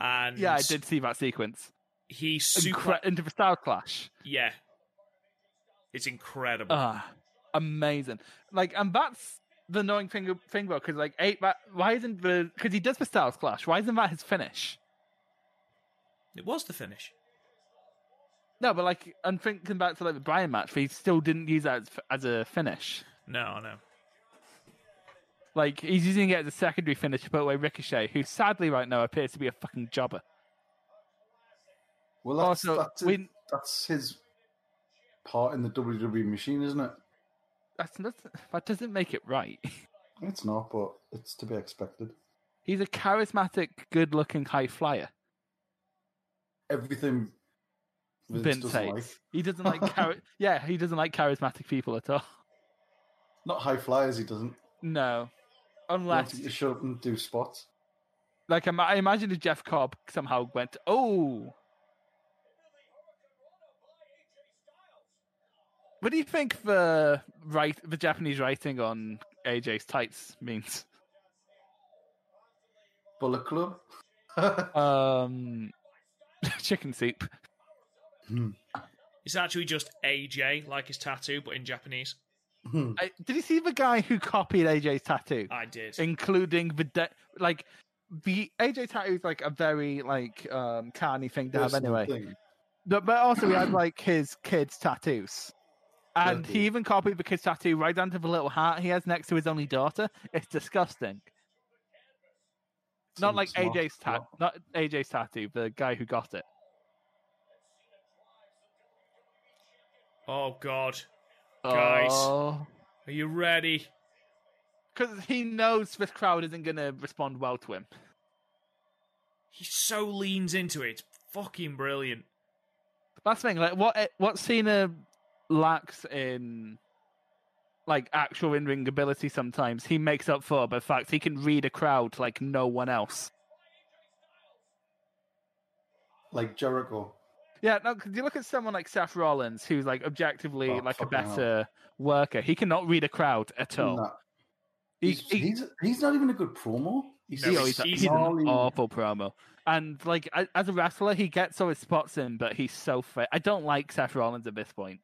and
Yeah, I did see that sequence.
He super,
Incre- into the style clash.
yeah, it's incredible.
Ah, amazing. Like, and that's the annoying thing thing though, because like eight, that, why isn't the because he does the Styles Clash? Why isn't that his finish?
It was the finish.
No, but like I'm thinking back to like the Bryan match, he still didn't use that as, as a finish.
No, no.
Like he's using it as a secondary finish to put away Ricochet, who sadly right now appears to be a fucking jobber.
Well, that's,
Also,
that's,
we-
that's his part in the WWE machine, isn't it?
That's not, that doesn't make it right.
It's not, but it's to be expected.
He's a charismatic, good-looking high flyer.
Everything Vince,
Vince
doesn't like.
He doesn't like chari- yeah, he doesn't like charismatic people at all.
Not high flyers, he doesn't.
No, unless
you shut up and do spots.
like I imagine if Jeff Cobb somehow went, oh. What do you think the right the Japanese writing on AJ's tights means?
Bullet Club.
Um, chicken soup.
It's actually just AJ, like his tattoo, but in Japanese.
I, did you see the guy who copied AJ's tattoo?
I did.
including the de- like the AJ tattoo is like a very like um carny thing to have anyway. But, but also he had like his kids' tattoos. And he even copied the kid's tattoo right down to the little heart he has next to his only daughter. It's disgusting. Not like
smart
AJ's
tattoo,
not AJ's tattoo, the guy who got it.
Oh God, Guys.
Oh.
are you ready?
Because he knows this crowd isn't going to respond well to him.
He so leans into it. It's fucking brilliant.
That's the thing. Like what eh, what Cena lacks in like actual in ring ability, sometimes he makes up for by the fact he can read a crowd like no one else.
Like Jericho.
Yeah, no, 'cause you look at someone like Seth Rollins, who's like objectively
Oh,
like a
fucking hell.
better worker. He cannot read a crowd at all.
Nah,
He-
he's, he's he's not even a good promo. He's
No, he's-
he's,
he's
he's an awful promo. And like as a wrestler, he gets all his spots in, but he's so fit. I don't like Seth Rollins at this point.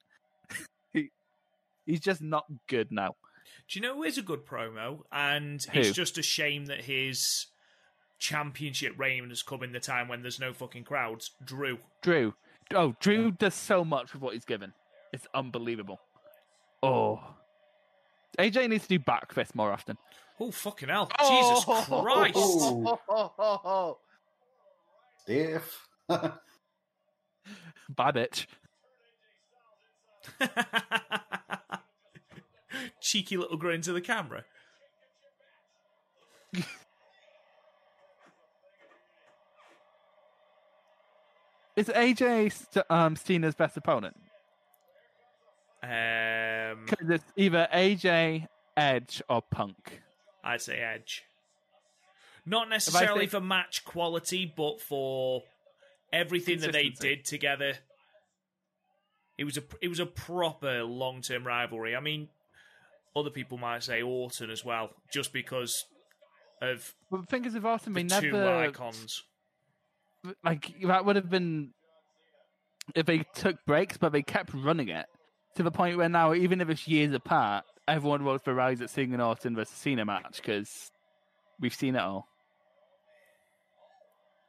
He, he's just not good now.
Do you know who is a good promo? And
Who?
it's just a shame that his championship reign has come in the time when there's no fucking crowds. Drew.
Drew. Oh, Drew does so much with what he's given. It's unbelievable. Oh. AJ needs to do back fist more often.
Oh fucking hell! Jesus oh. Christ!
Oh. Dave.
Bad bitch.
Cheeky little grin to the camera.
Is AJ st- um, Cena's best opponent?
Um,
Because it's either AJ, Edge, or Punk.
I'd say Edge. Not necessarily for match quality, but for everything that they
Consistency.
did together. It was a it was a proper long term rivalry. I mean, other people might say Orton as well, just because of
But the thing is, with Austin,
the
they
two
never
icons.
like that would have been if they took breaks, but they kept running it to the point where now, even if it's years apart, everyone rolls their eyes at seeing an Orton versus Cena match because we've seen it all.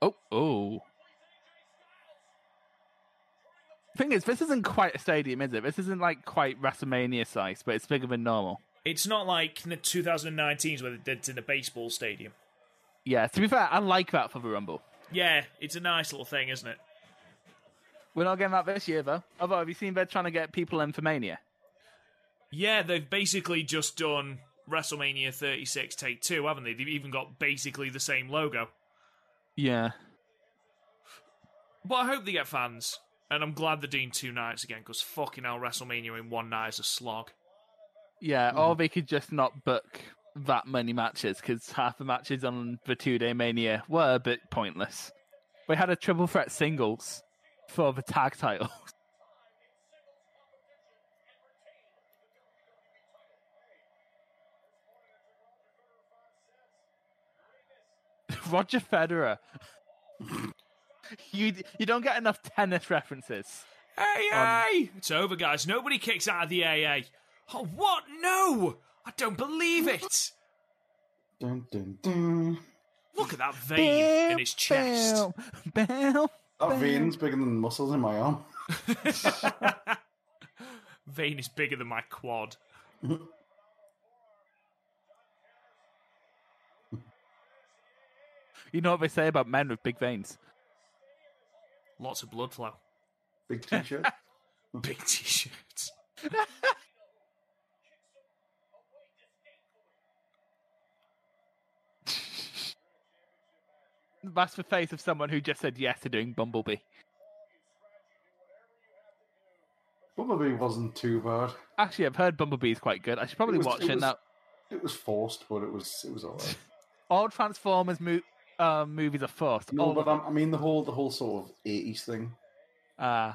Oh, oh. Thing is, this isn't quite a stadium, is it? This isn't like quite WrestleMania size, but it's bigger than normal.
It's not like the 2019s where they did it in a baseball stadium.
Yeah, to be fair, I like that for the Rumble.
Yeah, it's a nice little thing, isn't it?
We're not getting that this year, though. Although, have you seen they're trying to get people in for Mania?
Yeah, they've basically just done WrestleMania 36 Take 2, haven't they? They've even got basically the same logo.
Yeah.
But I hope they get fans. And I'm glad they're doing two nights again, because fucking hell, WrestleMania in one night is a slog.
Yeah, mm. or they could just not book that many matches because half the matches on the two day mania were a bit pointless. We had a triple threat singles for the tag titles. Roger Federer. you you don't get enough tennis references.
Hey,
Um,
hey! It's over, guys. Nobody kicks out of the AA. Oh, what? No! I don't believe it.
Dun, dun, dun.
Look at that vein in his chest.
Bam, bam.
That vein's bigger than the muscles in my arm.
vein is bigger than my quad.
You know what they say about men with big veins?
Lots of blood flow.
Big t-shirt.
Big t-shirts.
That's the face of someone who just said yes to doing Bumblebee.
Bumblebee wasn't too bad.
Actually, I've heard Bumblebee is quite good. I should probably
It was-
watch
it
it,
was-
now.
It was forced, but it was it was alright.
All Transformers mo- uh, movies are forced.
No,
All
but um, I mean the whole the whole sort of eighties thing.
Uh,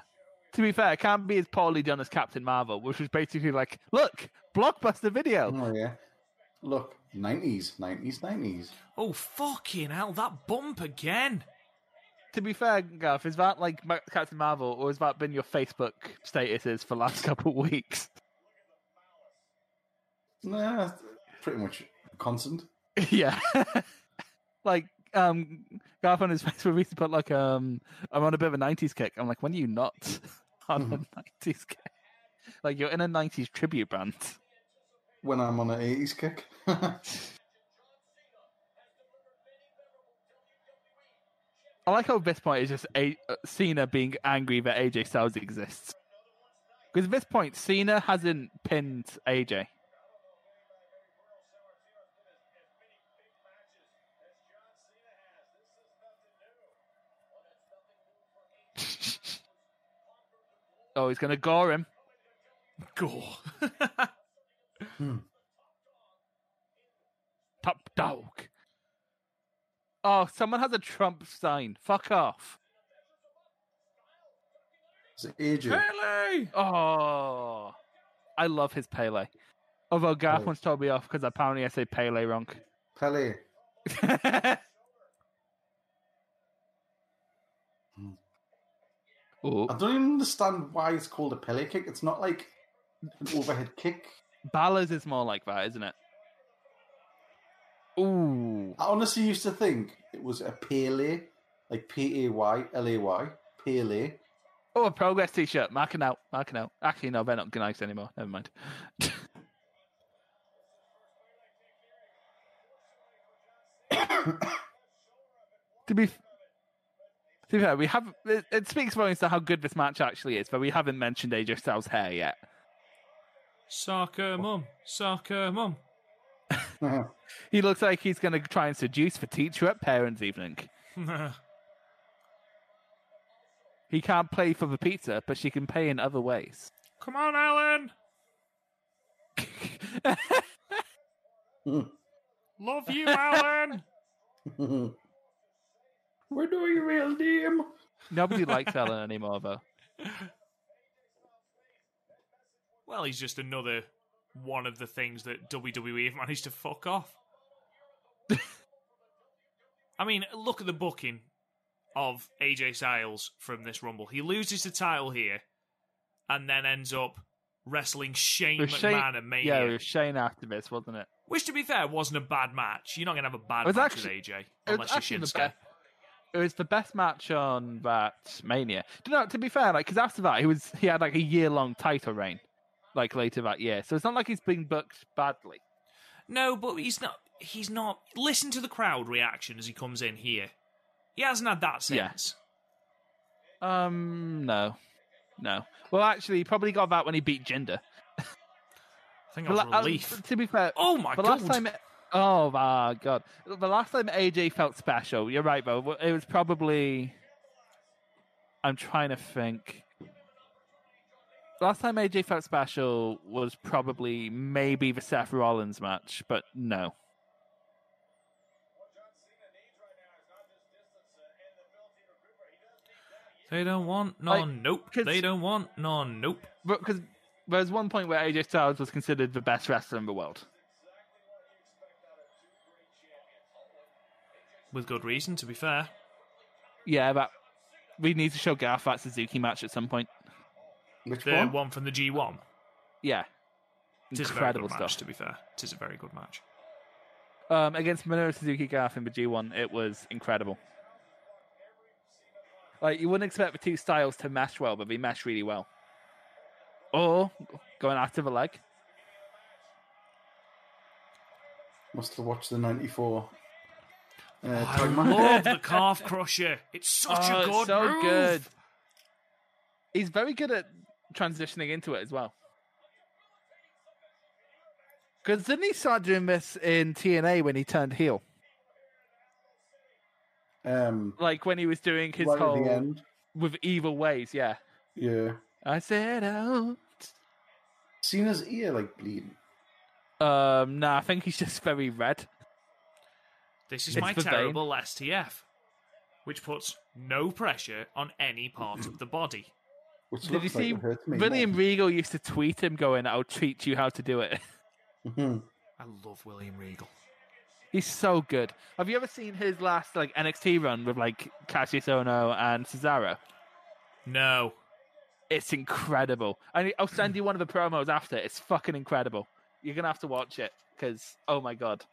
to be fair, it can't be as poorly done as Captain Marvel, which was basically like, look, blockbuster video.
Oh yeah. Look, nineties, nineties, nineties.
Oh fucking hell! That bump again.
To be fair, Garth, is that like Captain Marvel, or has that been your Facebook statuses for the last couple of weeks?
Nah, pretty much constant.
yeah. like, um, Garth on his Facebook used to put like, um, I'm on a bit of a 90s kick. I'm like, when are you not on a 90s kick? Like, you're in a 90s tribute band.
When I'm on an eighties kick.
I like how at this point is just a- uh, Cena being angry that AJ Styles exists. Because at this point, Cena hasn't pinned AJ. Oh, he's going to gore him.
Go. Hmm.
Top dog. Oh, someone has a Trump sign. Fuck off.
It's it AJ?
Pele.
Oh, I love his Pele. Although Garth
Oh.
once told me off because apparently I say Pele wrong.
Pele.
oh,
I don't even understand why it's called a Pele kick. It's not like an overhead kick.
Ballas is more like that, isn't it? Ooh,
I honestly used to think it was a Pele, like P A Y L A Y, Pele.
oh, a progress T-shirt. Marking out, marking out. Actually, no, they're not nice anymore. Never mind. to be, to be fair, we have. It, it speaks volumes to how good this match actually is, but we haven't mentioned AJ Styles' hair yet.
Soccer mum. Soccer mum. Uh-huh.
He looks like he's going to try and seduce the teacher at parents' evening. He can't pay for the pizza, but she can pay in other ways.
Come on, Alan. Love you, Alan.
We're doing a real name.
Nobody likes Ellen anymore, though.
Well, he's just another one of the things that WWE have managed to fuck off. I mean, look at the booking of AJ Styles from this Rumble. He loses the title here and then ends up wrestling Shane
With Shane-
and Mania.
Yeah, it was Shane after this, wasn't it?
Which, to be fair, wasn't a bad match. You're not going to have a bad match
actually-
with AJ unless you're
actually the
Shinsuke.
It was the best match on that Mania. Do you know, to be fair, like because after that he was he had like a year long title reign, like later that year. So it's not like he's been booked badly.
No, but he's not. He's not. Listen to the crowd reaction as he comes in here. He hasn't had that
Yeah.
since.
Um, no, no. Well, actually, he probably got that when he beat Jinder.
I think that was
uh,
relief.
to be fair,
oh my
the
god!
last time, oh my god, the last time AJ felt special. You're right, though. It was probably. I'm trying to think. Last time AJ felt special was probably maybe the Seth Rollins match, but no.
They don't want no,
Like,
nope. They don't want no, nope.
Because there was one point where AJ Styles was considered the best wrestler in the world.
With good reason, to be fair.
Yeah, but we need to show Garth that Suzuki match at some point.
Which
The
one?
one from the G1.
Yeah.
It is a very
incredible
good match, to be fair. It is a very good match.
Um, against Minoru Suzuki Garth in the G1, it was incredible. Like you wouldn't expect the two styles to mesh well, but they mesh really well. Or going after the leg.
Must have watched the '94. Uh,
I love the calf crusher. It's such
Oh,
a
it's
good
so
move.
good. He's very good at transitioning into it as well. Because didn't he start doing this in TNA when he turned heel?
Um,
Like when he was doing his
right
whole
end.
with evil ways, yeah.
Yeah.
I said oh.
Cena's ear like bleeding.
Um, nah, I think he's just very red.
This is
It's
my
the vein.
terrible STF, which puts no pressure on any part of the body.
Which
Did you
looks like
see
me
William
more.
Regal used to tweet him going, I'll teach you how to do it.
Mhm.
I love William Regal.
He's so good. Have you ever seen his last like NXT run with like Kassius Ohno and Cesaro?
No.
It's incredible. And I'll send you one of the promos after. It's fucking incredible. You're gonna have to watch it because oh my god.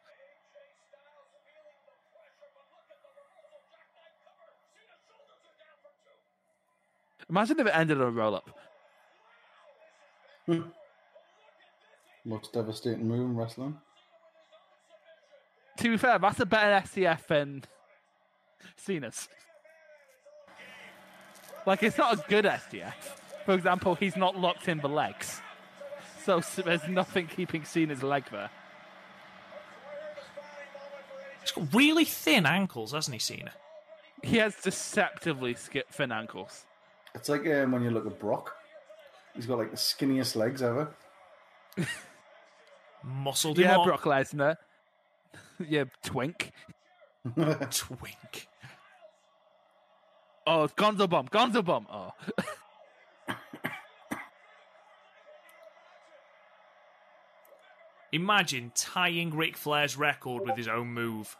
Imagine if it ended on a roll up.
Most hmm. devastating move in wrestling.
To be fair, that's a better STF than Cena's. Like, it's not a good STF. For example, he's not locked in the legs. So s- there's nothing keeping Cena's leg there.
He's got really thin ankles, hasn't he, Cena?
He has deceptively thin ankles.
It's like um, when you look at Brock. He's got like the skinniest legs ever.
Muscled him
Yeah,
up.
Brock Lesnar. yeah, twink.
Twink.
Oh, Gonzo Bomb, Gonzo Bomb. Oh.
Imagine tying Ric Flair's record with his own move.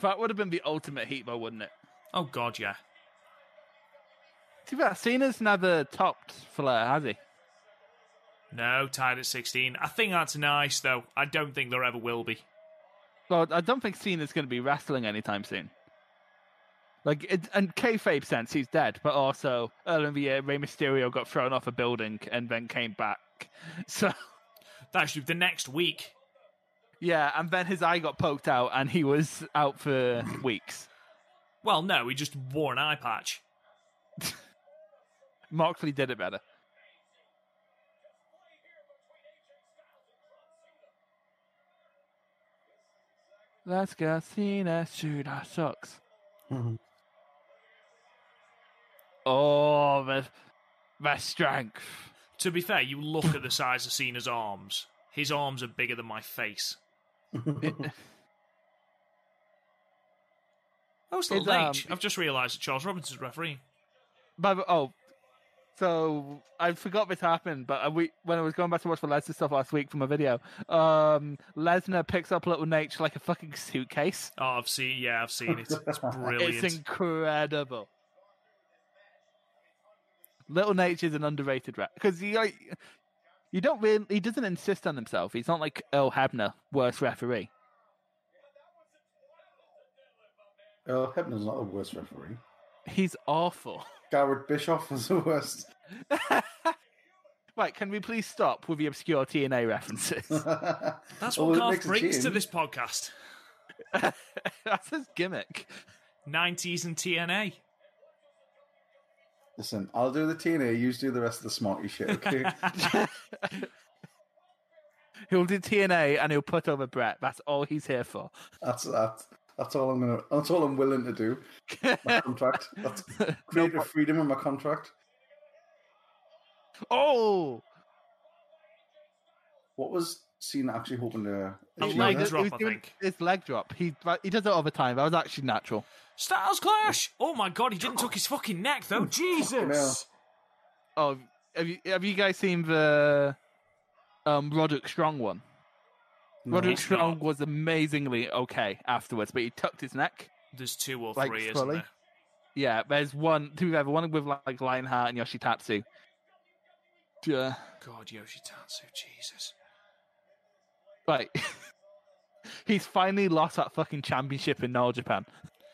That would have been the ultimate heat, though, wouldn't it?
Oh, God, yeah.
Be fair, Cena's never topped Flair, has he?
No, tied at 16. I think that's nice, though. I don't think there ever will be.
Well, I don't think Cena's going to be wrestling anytime soon. Like, it, and kayfabe sense, he's dead, but also earlier in the year, Rey Mysterio got thrown off a building and then came back. So,
Actually, the next week.
yeah, and then his eye got poked out and he was out for weeks.
Well, no, he just wore an eye patch.
Moxley did it better. Let's go, Cena. Shoot, that sucks. Oh, the, the strength.
To be fair, you look at the size of Cena's arms. His arms are bigger than my face. Oh, it's Little
um,
H. I've just realised that Charles Robinson's referee.
By the, oh, so I forgot this happened, but week, when I was going back to watch the Lesnar stuff last week from a video, um, Lesnar picks up Little Naitch like a fucking suitcase.
Oh, I've seen. Yeah, I've seen it. It's brilliant.
It's incredible. Little Naitch is an underrated rep because you like, you don't really he doesn't insist on himself. He's not like Earl Hebner, worst referee.
Earl Hebner's not the worst referee.
He's awful.
Garrett Bischoff was the worst.
right, can we please stop with the obscure TNA references?
That's what
it
Garth
makes a
brings to this podcast.
That's his gimmick.
90s and TNA.
Listen, I'll do the TNA, you do the rest of the smarty shit, okay?
He'll do TNA and he'll put over Bret. That's all he's here for.
that's that. That's all I'm gonna. That's all I'm willing to do. My contract. That's creative freedom in my contract.
oh,
What was Cena actually hoping to?
A
achieve
leg
there?
drop,
He
I
doing
think.
His leg drop. He he does it all the time. That was actually natural.
Styles Clash! Oh my god, he didn't tuck his fucking neck though. Jesus!
Oh, have you have you guys seen the um Roderick Strong one?
No.
Roderick Strong
not.
was amazingly okay afterwards, but he tucked his neck.
There's two or
Like
three, isn't there?
Yeah, there's one. To be fair, the one with like Lionheart and Yoshitatsu. Yeah.
God, Yoshitatsu, Jesus.
Right. He's finally lost that fucking championship in All Japan.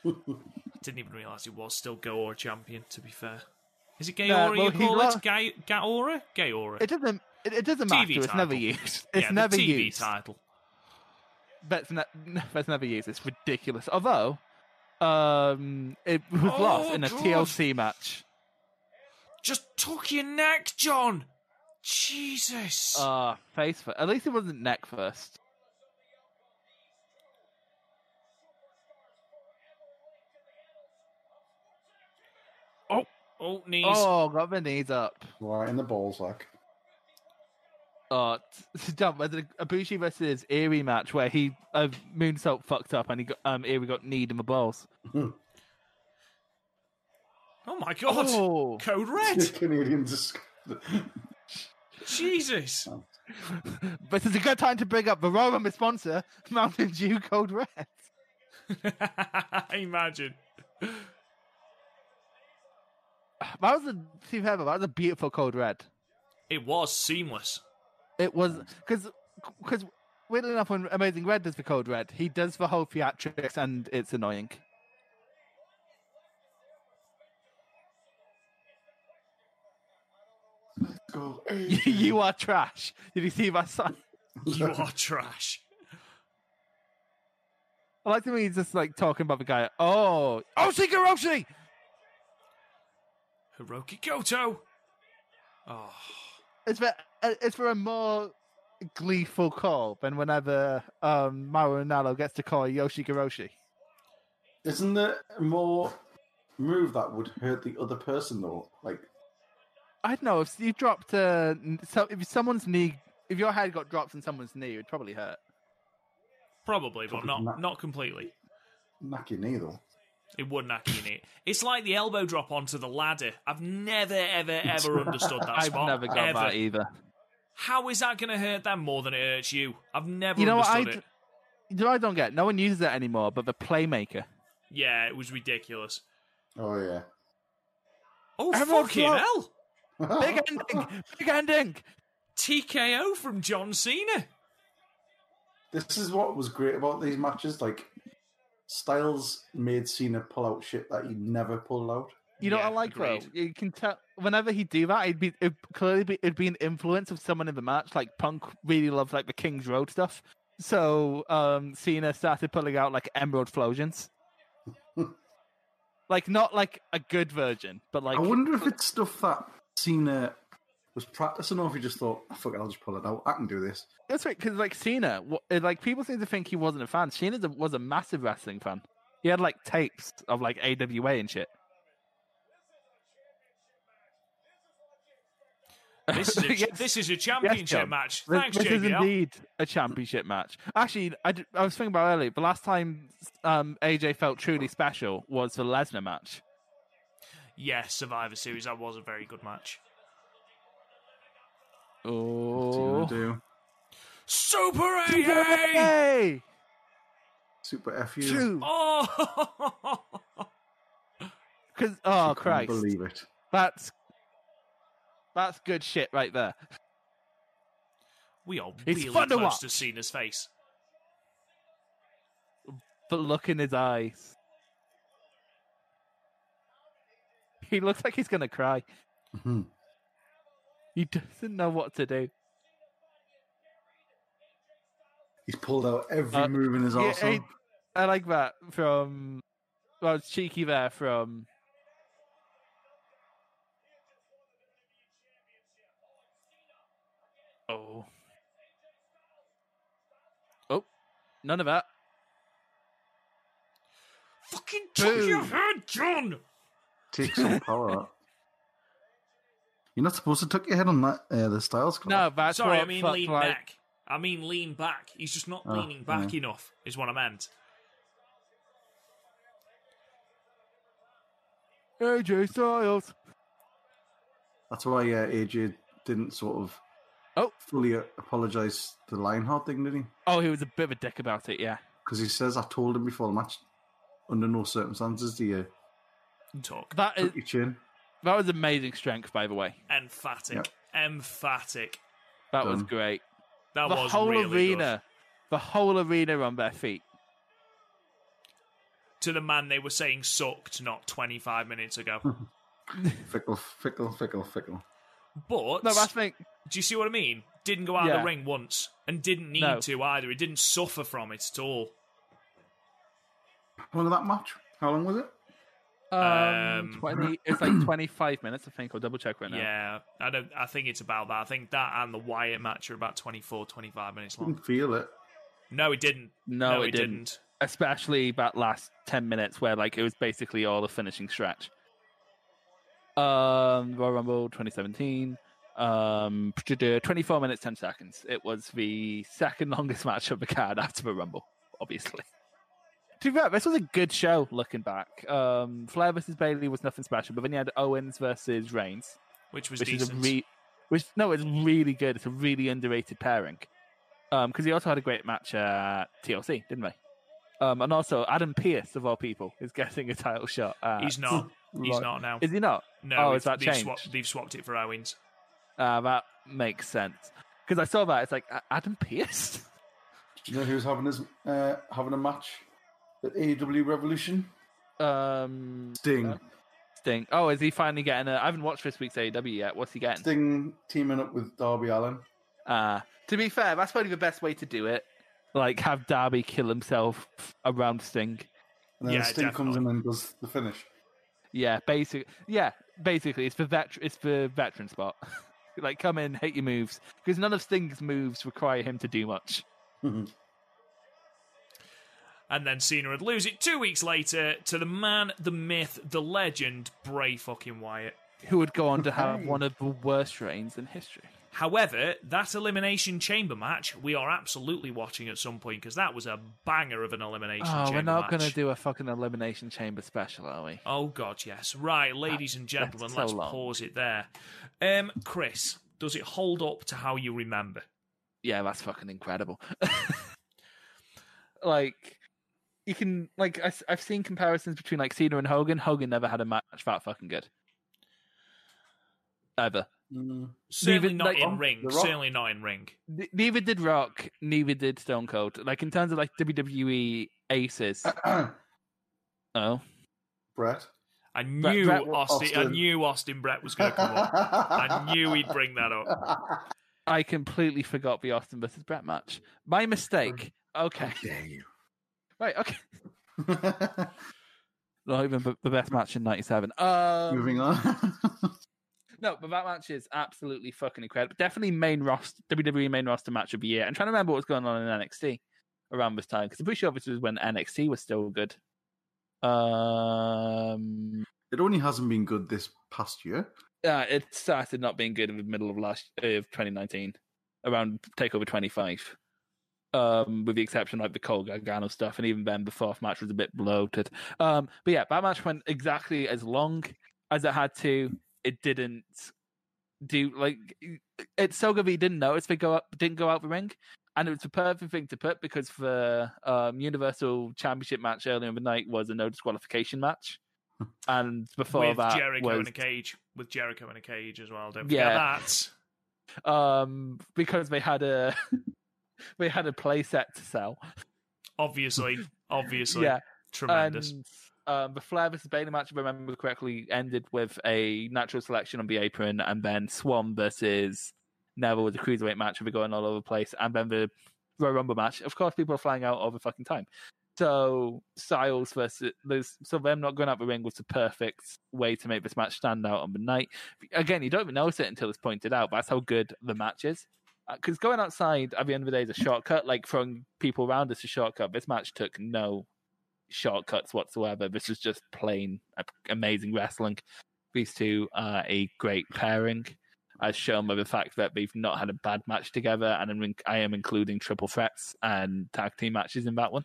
Didn't even realise he was still Gaora champion, to be fair. Is it
Yeah,
Gaora
well,
you
he
call it? Ga- Gaora? Gaora.
It doesn't. It, it doesn't
TV
matter. It's never used. It's
yeah,
never
the TV
used.
title.
But it's, ne- but never used. It's ridiculous. Although, um, it was
Oh,
lost in a
God.
TLC match.
Just tuck your neck, John. Jesus.
Uh, face first. At least it wasn't neck first.
oh, knees.
Oh, got my knees up.
Right in the balls, like.
Oh, t- John, was it a Bushi versus Erie match where he uh, Moonsault fucked up and he got um Erie got kneed in the balls?
oh my God.
Oh,
Code Red.
Canadian disc-
Jesus.
but it's a good time to bring up the Roman sponsor, Mountain Dew Code Red.
Imagine.
That was a see ever, that was a beautiful Code Red.
It was seamless.
It was because because weirdly enough, when Amazing Red does the Code Red, he does the whole theatrics, and it's annoying.
Go.
you are trash. Did you see my sign?
You are trash.
I like the way he's just like talking about the guy. Oh, Oshi Garoshi!
Hirooki Goto. Oh, ah.
It's for uh, it's for a more gleeful call than whenever um Mauro Ranallo gets to call Ushigoroshi.
Isn't there a more move that would hurt the other person though? Like,
I don't know if you dropped uh, so if someone's knee, if your head got dropped on someone's knee, it would probably hurt.
probably, but
Probably
not
not.
not completely.
knock your knee though.
It would knock you in it. It's like the elbow drop onto the ladder. I've never, ever, ever understood that
I've
spot.
never got
ever.
that either.
How is that going to hurt them more than it hurts you? I've never
You know what I?
understood
d-
it.
You know what I don't get. No one uses it anymore, but the playmaker.
Yeah, it was ridiculous.
Oh yeah.
Oh,
Everyone
fucking
float.
hell.
Big ending, big ending.
TKO from John Cena.
This is what was great about these matches. Like, Styles made Cena pull out shit that he never pulled out.
You know
Yeah,
what I like
agreed.
though? You can tell whenever he'd do that, it'd be it'd clearly be it'd be an influence of someone in the match. Like Punk really loves like the King's Road stuff, so um Cena started pulling out like Emerald Flowsions. like not like a good version, but like
I wonder if it's stuff that Cena was practicing, or if he just thought, "Ah, "Fuck it, I'll just pull it out. I can do this."
that's right because like Cena, like people seem to think he wasn't a fan. Cena was a massive wrestling fan. He had like tapes of like AWA and shit.
This is a,
Yes.
this is a championship
John.
match.
This,
Thanks,
this is
JBL.
indeed a championship match. Actually, I, d- I was thinking about earlier. The last time um, AJ felt truly special was the Lesnar match.
Yes, Survivor Series. That was a very good match.
Oh,
gonna do?
Super AA!
hey,
Super F you.
true.
Oh,
Because oh
can't
Christ,
believe it.
that's that's good shit right there.
we are
It's
really
fun to
close to
watch.
Cena's face.
But look in his eyes. He looks like he's gonna cry.
Mhm.
He doesn't know what to do.
He's pulled out every
Uh,
move in his
Yeah,
arsenal.
I, I like that from. Well, it's cheeky there from. Oh. Oh, none of that.
Fucking tuck your head, John.
Take some power. You're not supposed to tuck your head on that uh, the Styles card.
No, that's
Sorry,
what
I mean
fucked
lean
my-
back. I mean lean back. He's just not
Oh,
leaning back
yeah.
enough. Is what I meant.
AJ Styles.
That's why uh, AJ didn't sort of
Oh.
fully apologise to the Lionheart thing, did he?
Oh, he was a bit of a dick about it. Yeah.
Because he says, I told him before the match, under no circumstances do you
Talk.
That is
your chin.
that was amazing strength, by the way.
Emphatic.
Yeah.
Emphatic.
That was great.
That
the
was
whole
really
arena, the whole arena on their feet.
To the man they were saying sucked not 25 minutes ago.
Fickle, fickle, fickle, fickle.
But
No, I think
do you see what I mean? Didn't go out of the ring once and didn't need
No.
to either. He didn't suffer from it at all.
How long was that match? How long was it?
um,
Um,
twenty. It's like twenty-five minutes. I think. I'll double check right now.
Yeah, I don't. I think it's about that. I think that and the Wyatt match are about 24, 25 minutes long.
Didn't feel it.
No, it didn't.
No,
it
it didn't. Especially that last ten minutes where like it was basically all the finishing stretch. Um, Royal Rumble 2017. Um, 24 minutes 10 seconds. It was the second longest match of the card after the Rumble, obviously. To be fair, this was a good show looking back. Um, Flair versus Bayley was nothing special, but then you had Owens versus Reigns,
which was
which
decent.
is a re- which no, it's really good. It's a really underrated pairing. Um, because he also had a great match at TLC, didn't they? Um, and also Adam Pearce of all people is getting a title shot. At...
He's not. He's not now.
Is he not?
No,
Oh,
it's-
is that changed?
swapped, they've swapped it for Owens.
Uh, that makes sense. Because I saw that, it's like Adam Pearce.
Do you know who's having his uh, having a match at AEW Revolution?
Um,
Sting.
uh, Sting. Oh, is he finally getting a? I haven't watched this week's AEW yet. What's he getting?
Sting teaming up with Darby Allin.
Uh, to be fair, that's probably the best way to do it. Like have Darby kill himself around Sting.
And then
Yeah,
Sting comes in and does the finish.
Yeah, basic. Yeah, basically, it's for vet. It's for veteran spot. like, come in, hate your moves, because none of Sting's moves require him to do much. Mm-hmm.
And then Cena would lose it two weeks later to the man, the myth, the legend, Bray fucking Wyatt.
Who would go on to have one of the worst reigns in history?
However, that Elimination Chamber match we are absolutely watching at some point because that was a banger of an Elimination
Oh,
Chamber
we're not going to do a fucking elimination chamber special, are we?
Oh god, yes. Right, ladies and gentlemen,
so
let's
long.
pause it there. Um, Chris, does it hold up to how you remember?
Yeah, that's fucking incredible. like, you can like I, have seen comparisons between like Cena and Hogan. Hogan never had a match that fucking good, ever.
Mm.
Certainly
Even,
not
like,
in
on
ring. Certainly not in ring.
Neither did Rock, neither did Stone Cold. Like in terms of like WWE aces. Oh,
Bret.
I knew
Bret
Austin, I knew Austin Bret was going to come up. I knew he'd bring that up.
I completely forgot the Austin versus Bret match. My mistake. Okay,
Dare you?
right. Okay, not even the- the best match in '97. Um,
Moving on.
No, but that match is absolutely fucking incredible. Definitely main roster WWE main roster match of the year. I'm trying to remember what was going on in NXT around this time because I'm pretty sure this was when NXT was still good. Um,
it only hasn't been good this past year.
uh, it started not being good in the middle of last of 2019, around Takeover 25. Um, with the exception of like the Cole Gargano stuff, and even then the fourth match was a bit bloated. Um, but yeah, that match went exactly as long as it had to. It didn't do like it's so good that you didn't notice they go up, didn't go out the ring, and it was the perfect thing to put because the um, Universal Championship match earlier in the night was a no disqualification match, and before
with
that
Jericho
was
in a cage. With Jericho in a cage as well. Don't forget
Yeah.
that.
um because they had a they had a play set to sell.
Obviously, obviously,
yeah,
tremendous.
and um, the Flair versus Bayley match, if I remember correctly, ended with a natural selection on the apron, and then Swann versus Neville was a cruiserweight match, with it going all over the place, and then the Royal Rumble match. Of course, people are flying out all the fucking time. So Styles versus so them not going out the ring was the perfect way to make this match stand out on the night. Again, you don't even notice it until it's pointed out. But that's how good the match is. Because going outside at the end of the day is a shortcut. Like throwing people around is a shortcut. This match took no shortcuts whatsoever. This was just plain amazing wrestling. These two are a great pairing, as shown by the fact that they've not had a bad match together, and I am including triple threats and tag team matches in that one.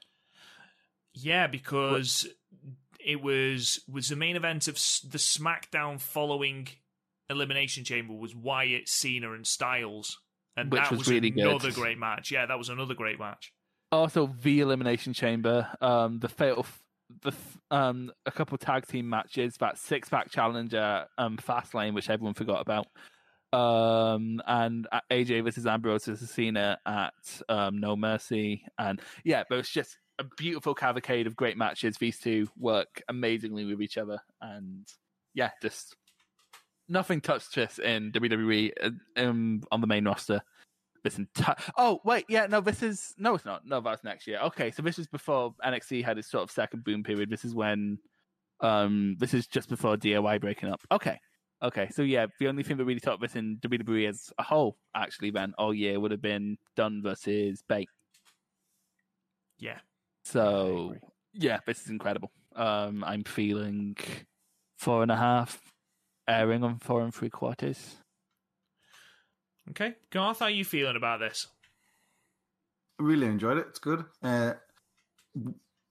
Yeah, because it was was the main event of the SmackDown following Elimination Chamber was Wyatt, Cena, and Styles, and
Which
that
was
was,
really good.
another great match. Yeah, that was another great match.
Also, the elimination chamber, um, the fatal, f- the f- um, a couple tag team matches, that six pack challenger, um, Fastlane, which everyone forgot about. um, and AJ versus Ambrose versus Cena at um, No Mercy, and yeah, but it's just a beautiful cavalcade of great matches. These two work amazingly with each other, and yeah, just nothing touched this in WWE uh, um, on the main roster. This entire oh wait yeah no this is no it's not no that's next year. Okay so this is before NXT had its sort of second boom period. This is when um this is just before DIY breaking up. Okay okay so yeah the only thing that really topped this in WWE as a whole actually then all year would have been Dunne versus Bate.
Yeah.
so yeah this is incredible. Um I'm feeling four and a half airing on four and three quarters
Okay. Garth, how are you feeling about this?
I really enjoyed it. It's good. Uh,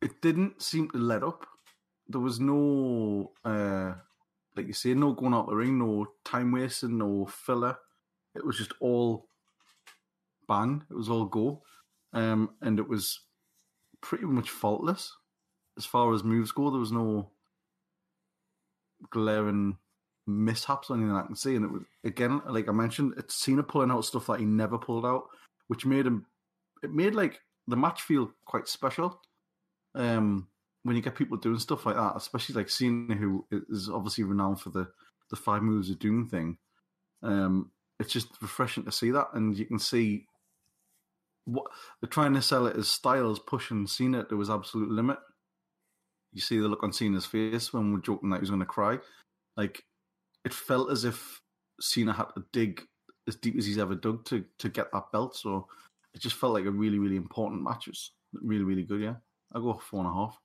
it didn't seem to let up. There was no, uh, like you say, no going out the ring, no time wasting, no filler. It was just all bang. It was all go, um, and it was pretty much faultless as far as moves go. There was no glaring mishaps or anything I can see. And it was again, like I mentioned, it's Cena pulling out stuff that he never pulled out, which made him. It made like the match feel quite special. Um, when you get people doing stuff like that, especially like Cena, who is obviously renowned for the the five moves of doom thing. Um, it's just refreshing to see that, and you can see what they're trying to sell it as Styles pushing Cena to his absolute limit. You see the look on Cena's face when we're joking that he's going to cry. Like it felt as if Cena had to dig as deep as he's ever dug to to get that belt. So it just felt like a really really important match. It was really really good. Yeah, I go four and a half.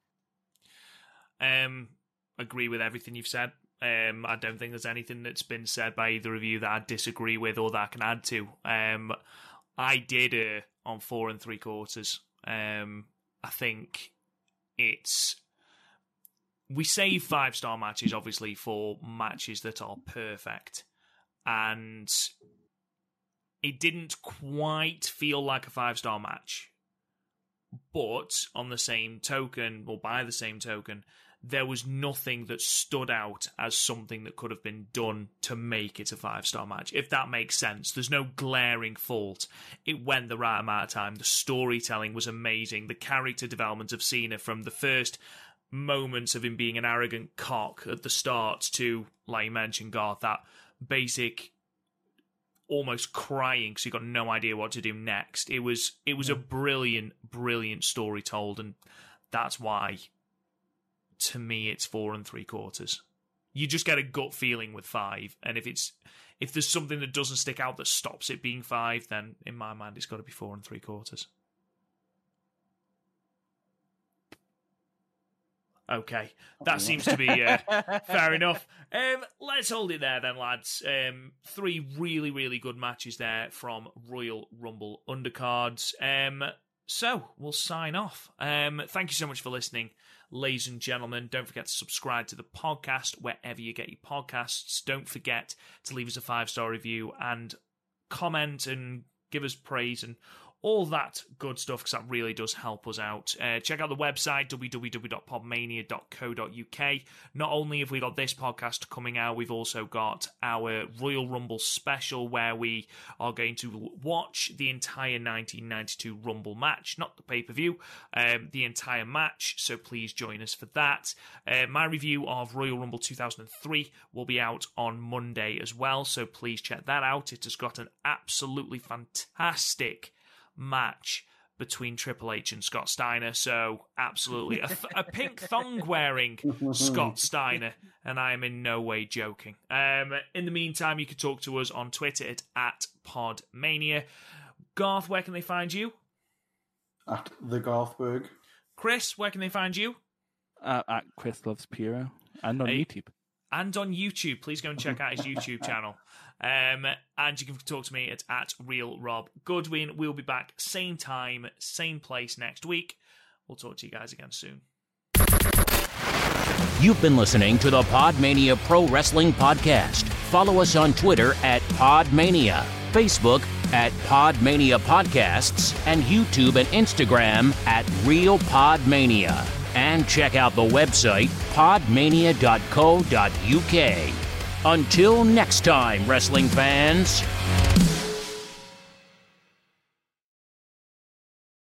Um, agree with everything you've said. Um, I don't think there's anything that's been said by either of you that I disagree with or that I can add to. Um, I did uh, on four and three quarters. Um, I think it's we save five star matches obviously for matches that are perfect, and it didn't quite feel like a five star match. But on the same token, or by the same token, there was nothing that stood out as something that could have been done to make it a five star match, if that makes sense. There's no glaring fault. It went the right amount of time. The storytelling was amazing. The character development of Cena from the first moments of him being an arrogant cock at the start to, like you mentioned, Garth, that basic almost crying because he got no idea what to do next. It was it was a brilliant, brilliant story told, and that's why to me it's four and three quarters. You just get a gut feeling with five, and if it's if there's something that doesn't stick out that stops it being five, then in my mind it's got to be four and three quarters. Okay, that seems to be uh, fair enough. Um, let's hold it there then, lads. Um, three really, really good matches there from Royal Rumble undercards. Um, so we'll sign off. Um, thank you so much for listening, ladies and gentlemen. Don't forget to subscribe to the podcast wherever you get your podcasts. Don't forget to leave us a five star review and comment and give us praise and all that good stuff because that really does help us out. Uh, check out the website www.podmania.co.uk. Not only have we got this podcast coming out, we've also got our Royal Rumble special where we are going to watch the entire 1992 Rumble match, not the pay per view, um, the entire match. So please join us for that. Uh, my review of Royal Rumble 2003 will be out on Monday as well. So please check that out. It has got an absolutely fantastic match between Triple H and Scott Steiner. So, absolutely. A, th- a pink thong wearing Scott Steiner. And I am in no way joking. Um, in the meantime, you can talk to us on Twitter at, at Podmania. Garth, where can they find you?
At the Garthberg.
Chris, where can they find you?
uh, at Chris Loves Puro and on
Hey.
YouTube.
and on YouTube. Please go and check out his YouTube channel. Um, and you can talk to me at, at Real Rob Goodwin. We'll be back same time, same place next week. We'll talk to you guys again soon.
You've been listening to the Podmania Pro Wrestling Podcast. Follow us on Twitter at Podmania, Facebook at Podmania Podcasts, and YouTube and Instagram at Real Podmania. And check out the website podmania.co.uk. Until next time, wrestling fans.